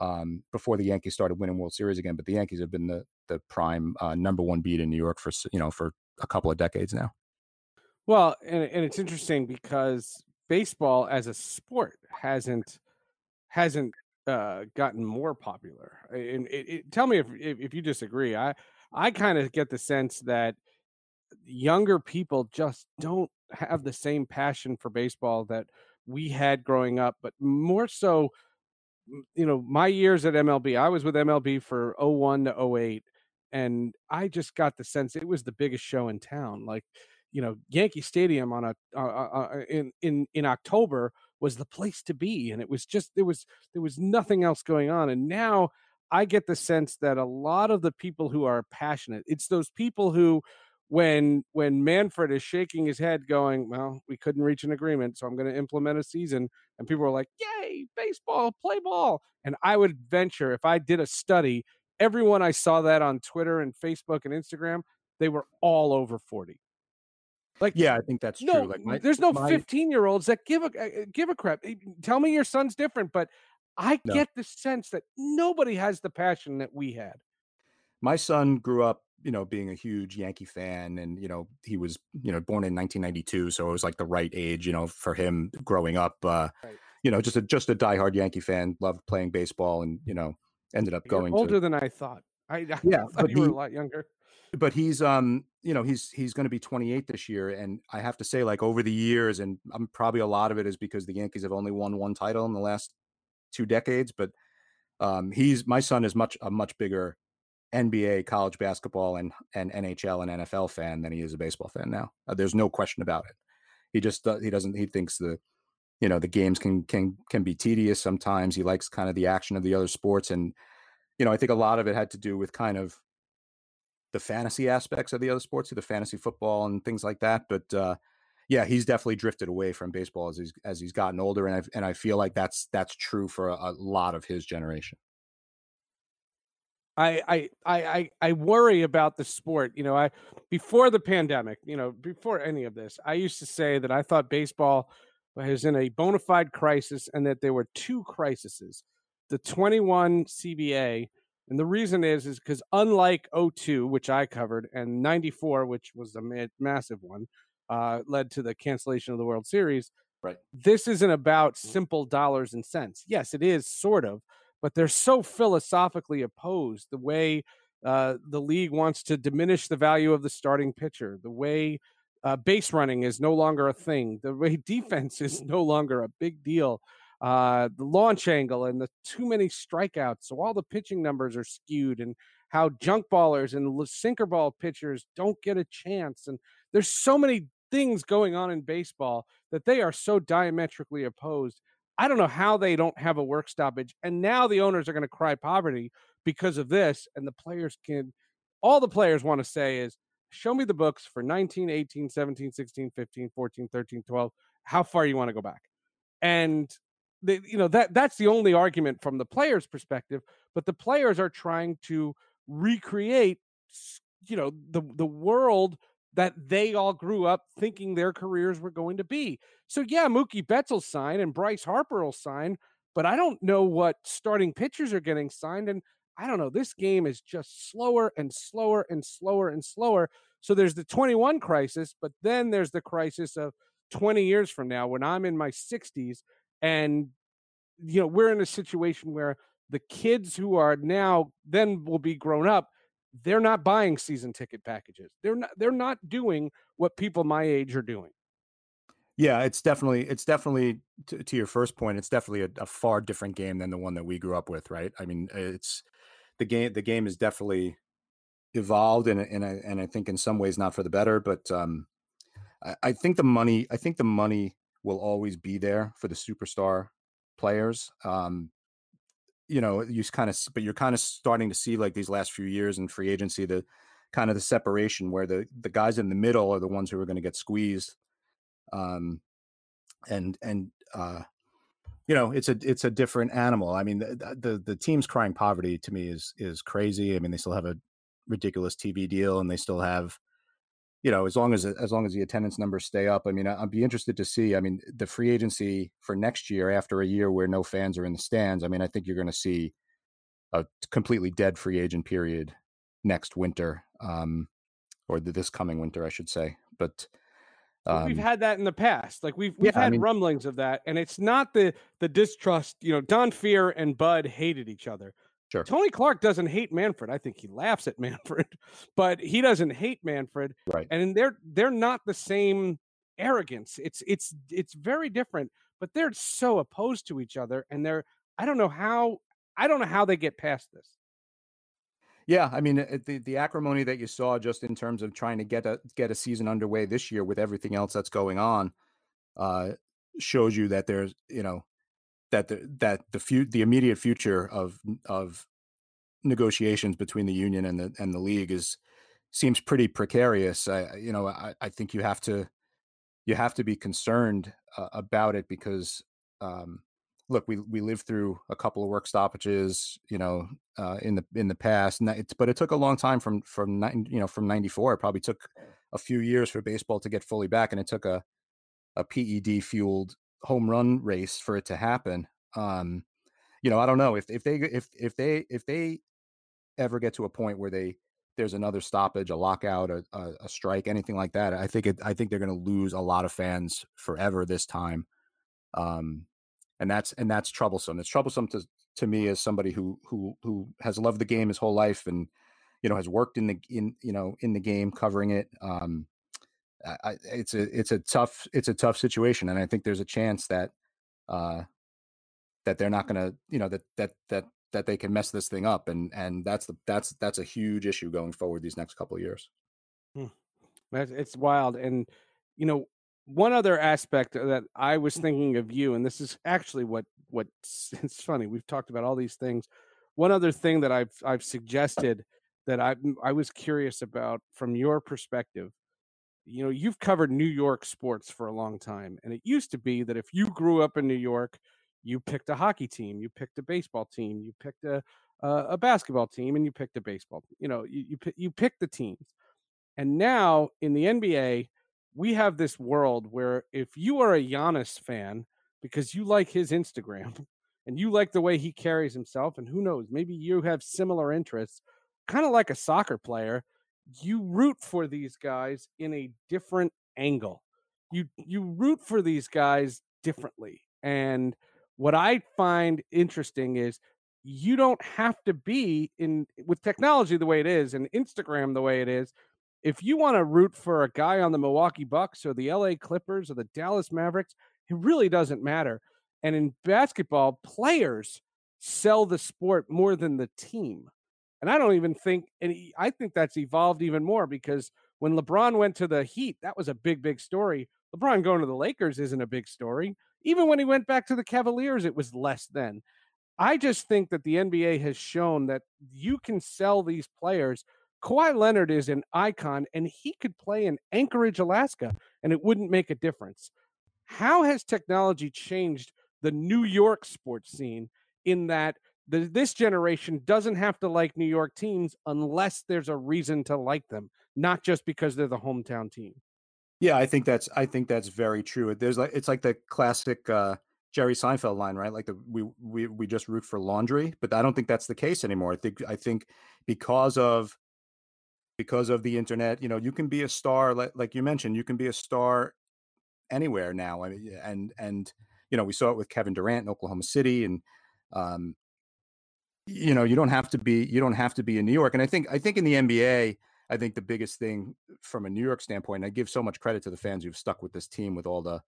Um, before the Yankees started winning World Series again, but the Yankees have been the the prime uh, number one beat in New York for you know for a couple of decades now. Well, and, and it's interesting because baseball as a sport hasn't hasn't uh, gotten more popular. And it, it, tell me if, if, if you disagree. I I kind of get the sense that younger people just don't have the same passion for baseball that we had growing up, but more so. You know, my years at MLB, I was with MLB for 01 to 08, and I just got the sense it was the biggest show in town. Like you know Yankee Stadium on a uh, uh, uh, in in in October was the place to be, and it was just there was there was nothing else going on. And now I get the sense that a lot of the people who are passionate, it's those people who when when Manfred is shaking his head, going, "Well, we couldn't reach an agreement, so I'm going to implement a season," and people are like, "Yay, baseball, play ball!" And I would venture if I did a study, everyone I saw that on Twitter and Facebook and Instagram, they were all over 40. Like, yeah, I think that's no, true. Like, my, there's no 15 year olds that give a uh, give a crap. Tell me your son's different, but I no. get the sense that nobody has the passion that we had. My son grew up, you know, being a huge Yankee fan, and you know, he was, you know, born in 1992, so it was like the right age, you know, for him growing up. Uh, right. You know, just a just a diehard Yankee fan, loved playing baseball, and you know, ended up going You're older to, than I thought. I, I yeah, thought you he, were a lot younger but he's um you know he's he's going to be 28 this year and i have to say like over the years and i'm probably a lot of it is because the yankees have only won one title in the last two decades but um he's my son is much a much bigger nba college basketball and and nhl and nfl fan than he is a baseball fan now uh, there's no question about it. He just uh, he doesn't he thinks the you know the games can can can be tedious sometimes he likes kind of the action of the other sports and you know i think a lot of it had to do with kind of the fantasy aspects of the other sports, the fantasy football and things like that. But uh, yeah, he's definitely drifted away from baseball as he's as he's gotten older, and I and I feel like that's that's true for a, a lot of his generation. I, I I I worry about the sport. You know, I before the pandemic, you know, before any of this, I used to say that I thought baseball was in a bona fide crisis and that there were two crises. The 21 CBA and the reason is is because unlike 02, which I covered, and 94, which was a ma- massive one, uh, led to the cancellation of the World Series. Right. This isn't about simple dollars and cents. Yes, it is sort of, but they're so philosophically opposed. The way uh, the league wants to diminish the value of the starting pitcher, the way uh, base running is no longer a thing, the way defense is no longer a big deal. Uh, the launch angle and the too many strikeouts. So all the pitching numbers are skewed, and how junk ballers and sinker ball pitchers don't get a chance. And there's so many things going on in baseball that they are so diametrically opposed. I don't know how they don't have a work stoppage. And now the owners are going to cry poverty because of this. And the players can, all the players want to say is, show me the books for 19, 18, 17, 16, 15, 14, 13, 12, how far you want to go back. And you know that that's the only argument from the players perspective but the players are trying to recreate you know the the world that they all grew up thinking their careers were going to be. So yeah, Mookie Betts will sign and Bryce Harper will sign, but I don't know what starting pitchers are getting signed. And I don't know. This game is just slower and slower and slower and slower. So there's the 21 crisis, but then there's the crisis of 20 years from now when I'm in my 60s and you know we're in a situation where the kids who are now then will be grown up they're not buying season ticket packages. They're not they're not doing what people my age are doing. Yeah, it's definitely it's definitely to, to your first point. It's definitely a, a, far different game than the one that we grew up with, right? I mean, it's the game. The game is definitely evolved, and and I and I think in some ways not for the better. But um, I, I think the money. I think the money will always be there for the superstar players. Um, you know, you kind of, but you're kind of starting to see like these last few years in free agency, the kind of the separation where the the guys in the middle are the ones who are going to get squeezed. Um, and and uh, you know, it's a it's a different animal. I mean, the, the the teams crying poverty to me is is crazy. I mean, they still have a ridiculous TV deal, and they still have you know, as long as as long as the attendance numbers stay up, I mean, I'd be interested to see. I mean, the free agency for next year, after a year where no fans are in the stands, I mean, I think you're going to see a completely dead free agent period next winter, um, or this coming winter, I should say. But um, we've had that in the past. Like we've we've yeah, had I mean, rumblings of that, and it's not the the distrust. You know, Don Fehr and Bud hated each other. Sure. Tony Clark doesn't hate Manfred. I think he laughs at Manfred, but he doesn't hate Manfred. Right. And they're they're not the same arrogance. It's it's it's very different, but they're so opposed to each other and they're I don't know how I don't know how they get past this. Yeah, I mean the the acrimony that you saw just in terms of trying to get a get a season underway this year with everything else that's going on uh shows you that there's, you know, that the that the few the immediate future of of negotiations between the union and the and the league is seems pretty precarious. I, you know, I, I think you have to you have to be concerned uh, about it because um, look, we we lived through a couple of work stoppages, you know, uh, in the in the past, but it took a long time from from you know from '94. It probably took a few years for baseball to get fully back, and it took a a PED fueled home run race for it to happen. Um, you know, I don't know if if they if if they if they ever get to a point where they there's another stoppage, a lockout, a, a, a strike, anything like that, I think it I think they're going to lose a lot of fans forever this time. Um, and that's and that's troublesome. It's troublesome to to me as somebody who who who has loved the game his whole life and you know has worked in the in you know in the game covering it. Um, I, it's a it's a tough it's a tough situation, and I think there's a chance that uh, that they're not going to you know that that that that they can mess this thing up, and and that's the that's that's a huge issue going forward these next couple of years. Hmm. It's wild, and you know one other aspect that I was thinking of you, and this is actually what what it's funny. We've talked about all these things. One other thing that I've I've suggested that I I was curious about from your perspective you know, you've covered New York sports for a long time. And it used to be that if you grew up in New York, you picked a hockey team, you picked a baseball team, you picked a uh, a basketball team, and you picked a baseball. You know, you you, you pick the teams. And now in the NBA, we have this world where if you are a Giannis fan because you like his Instagram and you like the way he carries himself, and who knows, maybe you have similar interests, kind of like a soccer player you root for these guys in a different angle. You you root for these guys differently. And what I find interesting is you don't have to be in with technology the way it is and Instagram the way it is. If you want to root for a guy on the Milwaukee Bucks or the LA Clippers or the Dallas Mavericks, it really doesn't matter. And in basketball, players sell the sport more than the team. And I don't even think, and I think that's evolved even more because when LeBron went to the Heat, that was a big, big story. LeBron going to the Lakers isn't a big story. Even when he went back to the Cavaliers, it was less then. I just think that the NBA has shown that you can sell these players. Kawhi Leonard is an icon and he could play in Anchorage, Alaska, and it wouldn't make a difference. How has technology changed the New York sports scene in that the, this generation doesn't have to like New York teams unless there's a reason to like them, not just because they're the hometown team? Yeah, I think that's I think that's very true. There's like it's like the classic uh Jerry Seinfeld line, right? Like the we we we just root for laundry, but I don't think that's the case anymore. I think I think because of because of the internet, you know, you can be a star like like you mentioned, you can be a star anywhere now. I mean, and and you know, we saw it with Kevin Durant in Oklahoma City, and um, you know, you don't have to be you don't have to be in New York. And I think I think in the NBA, I think the biggest thing from a New York standpoint, I give so much credit to the fans who've stuck with this team with all the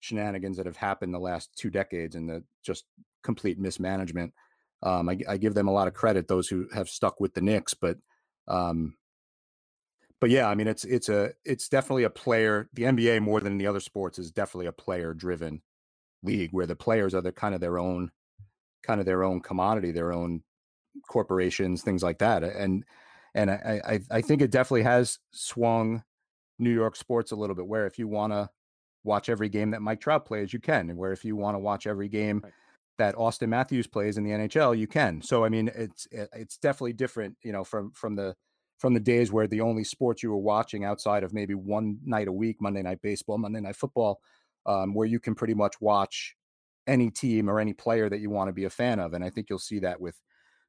shenanigans that have happened the last two decades and the just complete mismanagement. Um, I, I, give them a lot of credit, those who have stuck with the Knicks, but, um, but yeah, I mean, it's, it's a, it's definitely a player, the NBA more than the other sports is definitely a player driven league where the players are the kind of their own, kind of their own commodity, their own corporations, things like that. And, and I, I, I think it definitely has swung New York sports a little bit where if you want to, watch every game that Mike Trout plays, you can. And where if you want to watch every game right. that Auston Matthews plays in the NHL, you can. So I mean, it's it's definitely different, you know, from from the from the days where the only sports you were watching outside of maybe one night a week, Monday night baseball, Monday night football, um, where you can pretty much watch any team or any player that you want to be a fan of. And I think you'll see that with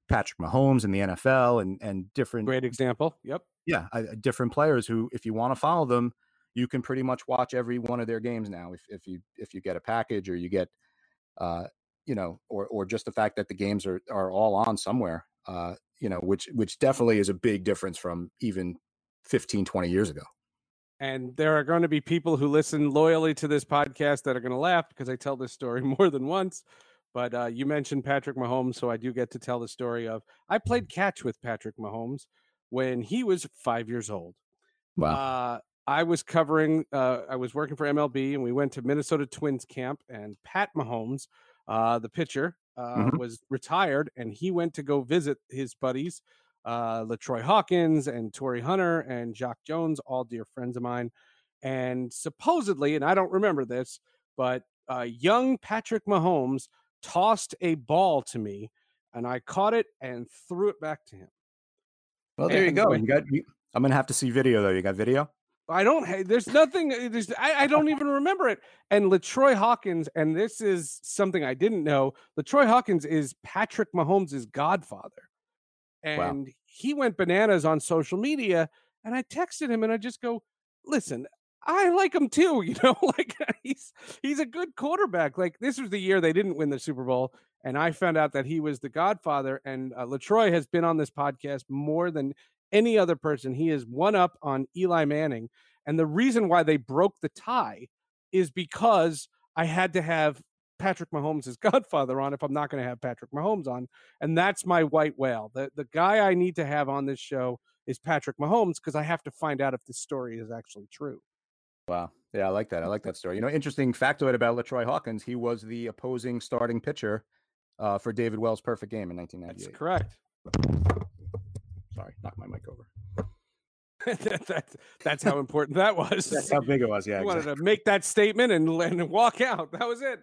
Patrick Mahomes and the NFL and and different great example. Yep. Yeah, uh, different players who, if you want to follow them, you can pretty much watch every one of their games now if, if you if you get a package or you get uh you know or or just the fact that the games are are all on somewhere uh you know which which definitely is a big difference from even 15 20 years ago and there are going to be people who listen loyally to this podcast that are going to laugh because I tell this story more than once. But uh, you mentioned Patrick Mahomes, so I do get to tell the story of I played catch with Patrick Mahomes when he was five years old. Wow. Uh, I was covering, uh, I was working for MLB, and we went to Minnesota Twins camp, and Pat Mahomes, uh, the pitcher, uh, mm-hmm. was retired, and he went to go visit his buddies, uh, LaTroy Hawkins and Torii Hunter and Jacque Jones, all dear friends of mine. And supposedly, and I don't remember this, but uh, young Patrick Mahomes tossed a ball to me, and I caught it and threw it back to him. Well, there and you go. When, you got. You, I'm gonna have to see video though. You got video? I don't. There's nothing. Uh, there's. I, I don't even remember it. And LaTroy Hawkins, and this is something I didn't know. LaTroy Hawkins is Patrick Mahomes' godfather, and wow. he went bananas on social media. And I texted him, and I just go, "Listen, I like him too. You know, like he's he's a good quarterback. Like this was the year they didn't win the Super Bowl, and I found out that he was the Godfather. And uh, LaTroy has been on this podcast more than any other person. He is one up on Eli Manning. And the reason why they broke the tie is because I had to have Patrick Mahomes' godfather on if I'm not going to have Patrick Mahomes on. And that's my white whale. The, the guy I need to have on this show is Patrick Mahomes because I have to find out if this story is actually true. Wow. Yeah, I like that. I like that story. You know, interesting factoid about LaTroy Hawkins. He was the opposing starting pitcher uh, for David Wells' perfect game in 1998. That's correct. Sorry, knock my mic over. that, that's how important that was. that's how big it was. Yeah, I exactly. wanted to make that statement and, and walk out. That was it.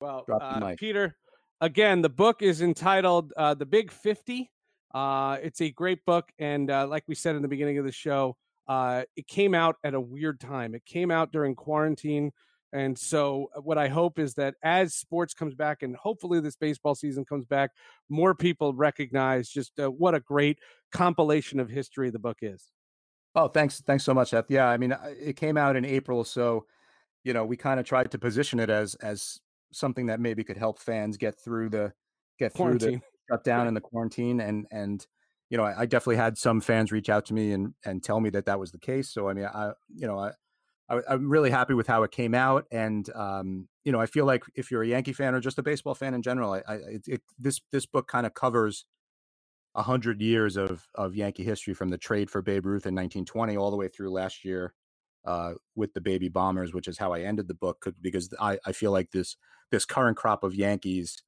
Well, uh, Peter, again, the book is entitled uh, "The Big 50. Uh, it's a great book, and uh, like we said in the beginning of the show, uh, it came out at a weird time. It came out during quarantine. And so, uh, what I hope is that as sports comes back, and hopefully this baseball season comes back, more people recognize just uh, what a great compilation of history the book is. Oh, thanks, thanks so much, Seth. Yeah, I mean, it came out in April, so you know we kind of tried to position it as as something that maybe could help fans get through the get through the shutdown and the quarantine. And and you know, I, I, definitely had some fans reach out to me and and tell me that that was the case. So I mean, I you know, I, I am really happy with how it came out, and um, you know, I feel like if you're a Yankee fan or just a baseball fan in general, I, I it, it, this this book kind of covers a hundred years of of Yankee history from the trade for Babe Ruth in 1920 all the way through last year uh, with the baby bombers, which is how I ended the book because I, I feel like this this current crop of Yankees,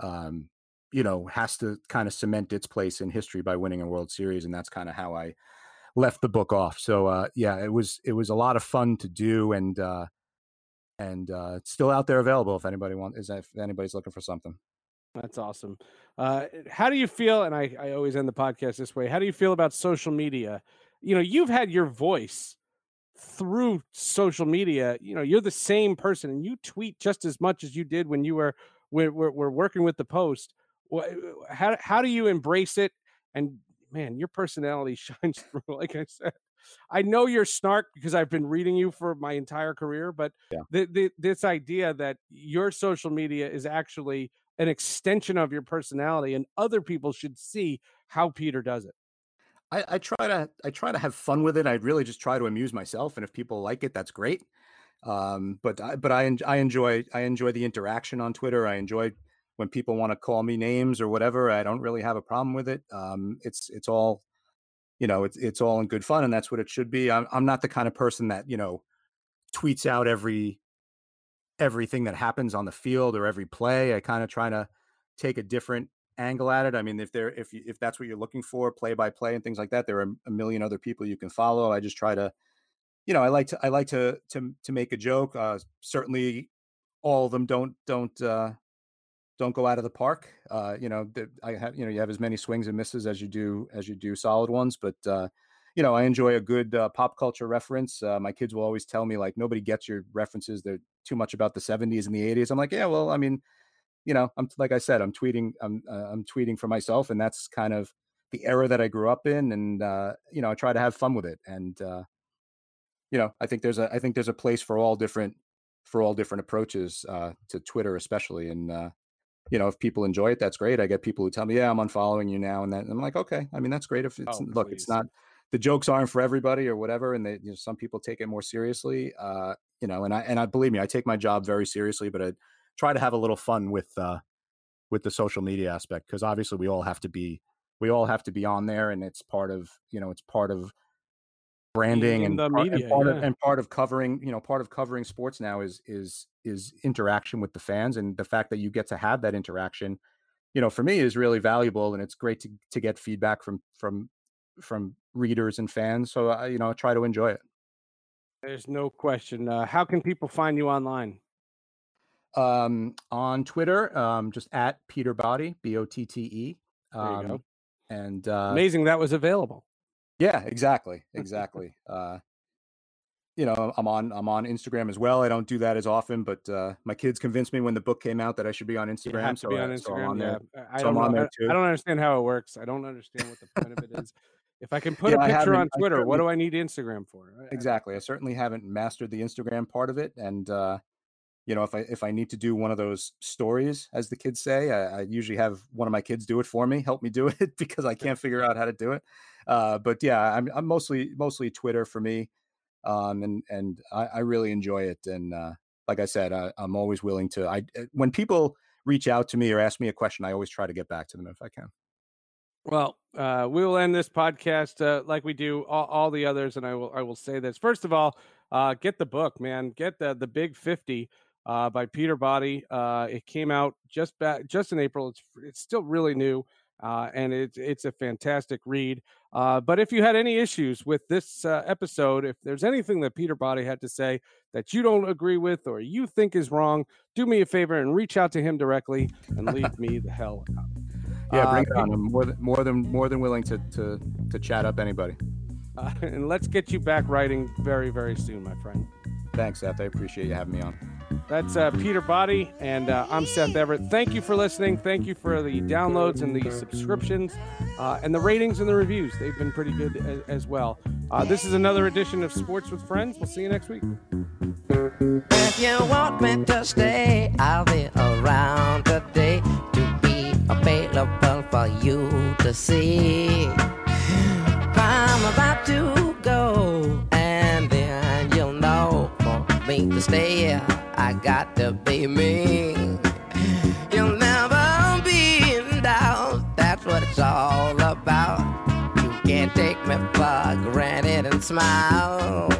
um, you know, has to kind of cement its place in history by winning a World Series, and that's kind of how I left the book off. So uh, yeah, it was it was a lot of fun to do, and uh, and uh, it's still out there available if anybody wants is if anybody's looking for something. That's awesome. Uh, how do you feel? And I, I always end the podcast this way. How do you feel about social media? You know, you've had your voice through social media. You know, you're the same person, and you tweet just as much as you did when you were were, were working with the Post. Eh, how how do you embrace it? And man, your personality shines through. Like I said, I know you're snark because I've been reading you for my entire career, but yeah. the, the, this idea that your social media is actually an extension of your personality and other people should see how Peter does it. I, I, try to I try to have fun with it. I really just try to amuse myself, and if people like it, that's great. Um, but I, but I I enjoy I enjoy the interaction on Twitter. I enjoy when people want to call me names or whatever. I don't really have a problem with it. Um, it's it's all you know it's it's all in good fun, and that's what it should be. I'm I'm not the kind of person that you know tweets out every everything that happens on the field or every play. I kind of try to take a different angle at it. I mean, if there if you, if that's what you're looking for, play by play and things like that, there are a million other people you can follow. I just try to, you know, I like to I like to to to make a joke. Uh, certainly, all of them don't don't uh, don't go out of the park. Uh, you know, I have you know you have as many swings and misses as you do as you do solid ones, but uh, you know, I enjoy a good uh, pop culture reference. Uh, my kids will always tell me like nobody gets your references. They're too much about the 70s and the 80s. I'm like, yeah, well, I mean, you know, I'm like I said, I'm tweeting, I'm uh, I'm tweeting for myself, and that's kind of the era that I grew up in, and uh, you know, I try to have fun with it, and uh, you know, I think there's a I think there's a place for all different for all different approaches uh, to Twitter, especially, and uh, you know, if people enjoy it, that's great. I get people who tell me, yeah, I'm unfollowing you now, and then I'm like, okay, I mean, that's great. If it's oh, look, it's not the jokes aren't for everybody or whatever, and they, you know, some people take it more seriously. Uh, you know, and I and I believe me, I take my job very seriously, but I try to have a little fun with uh, with the social media aspect because obviously we all have to be we all have to be on there, and it's part of you know it's part of branding and, the part, media, and part, yeah. of, and part of covering you know part of covering sports now is is is interaction with the fans and the fact that you get to have that interaction you know for me is really valuable and it's great to to get feedback from from from readers and fans so I, you know I try to enjoy it there's no question. Uh, how can people find you online? Um, on Twitter, um, just at Peter Botte, B O T T E. Um, and uh, amazing that was available. Yeah, exactly, exactly. uh, you know, I'm on I'm on Instagram as well. I don't do that as often, but uh, my kids convinced me when the book came out that I should be on Instagram. so, be on Instagram. So I'm on there. Yeah. I, so don't know, I, I, don't understand how it works. I don't understand what the point of it is. If I can put yeah, a picture on Twitter, what do I need Instagram for? Exactly. I certainly haven't mastered the Instagram part of it, and uh, you know, if I if I need to do one of those stories, as the kids say, I, I, usually have one of my kids do it for me, help me do it because I can't figure out how to do it. Uh, but yeah, I'm, I'm mostly mostly Twitter for me, um, and and I, I, really enjoy it. And uh, like I said, I, I'm always willing to. I uh, when people reach out to me or ask me a question, I always try to get back to them if I can. Well, uh, we will end this podcast uh, like we do all, all, the others, and I will I will say this first of all, uh, get the book, man, get the the Big Fifty uh, by Peter Botte. Uh, it came out just back just in April. It's it's still really new, uh, and it's it's a fantastic read. but if you had any issues with this episode, if there's anything that Peter Botte had to say that you don't agree with or you think is wrong, do me a favor and reach out to him directly and leave me the hell out. Yeah, bring uh, it on. I'm more than more than more than willing to to to chat up anybody. Uh, and let's get you back writing very very soon, my friend. Thanks, Seth. I appreciate you having me on. That's uh, Peter Botte, and uh, I'm Seth Everett. Thank you for listening. Thank you for the downloads and the subscriptions uh, and the ratings and the reviews. They've been pretty good as, as well. Uh, this is another edition of Sports with Friends. We'll see you next week. If you want me to stay, I'll be around today to be available for you to see. I'm about to go, and then you'll know for me to stay. I got to be me. You'll never be in doubt. That's what it's all about. You can't take me for granted and smile.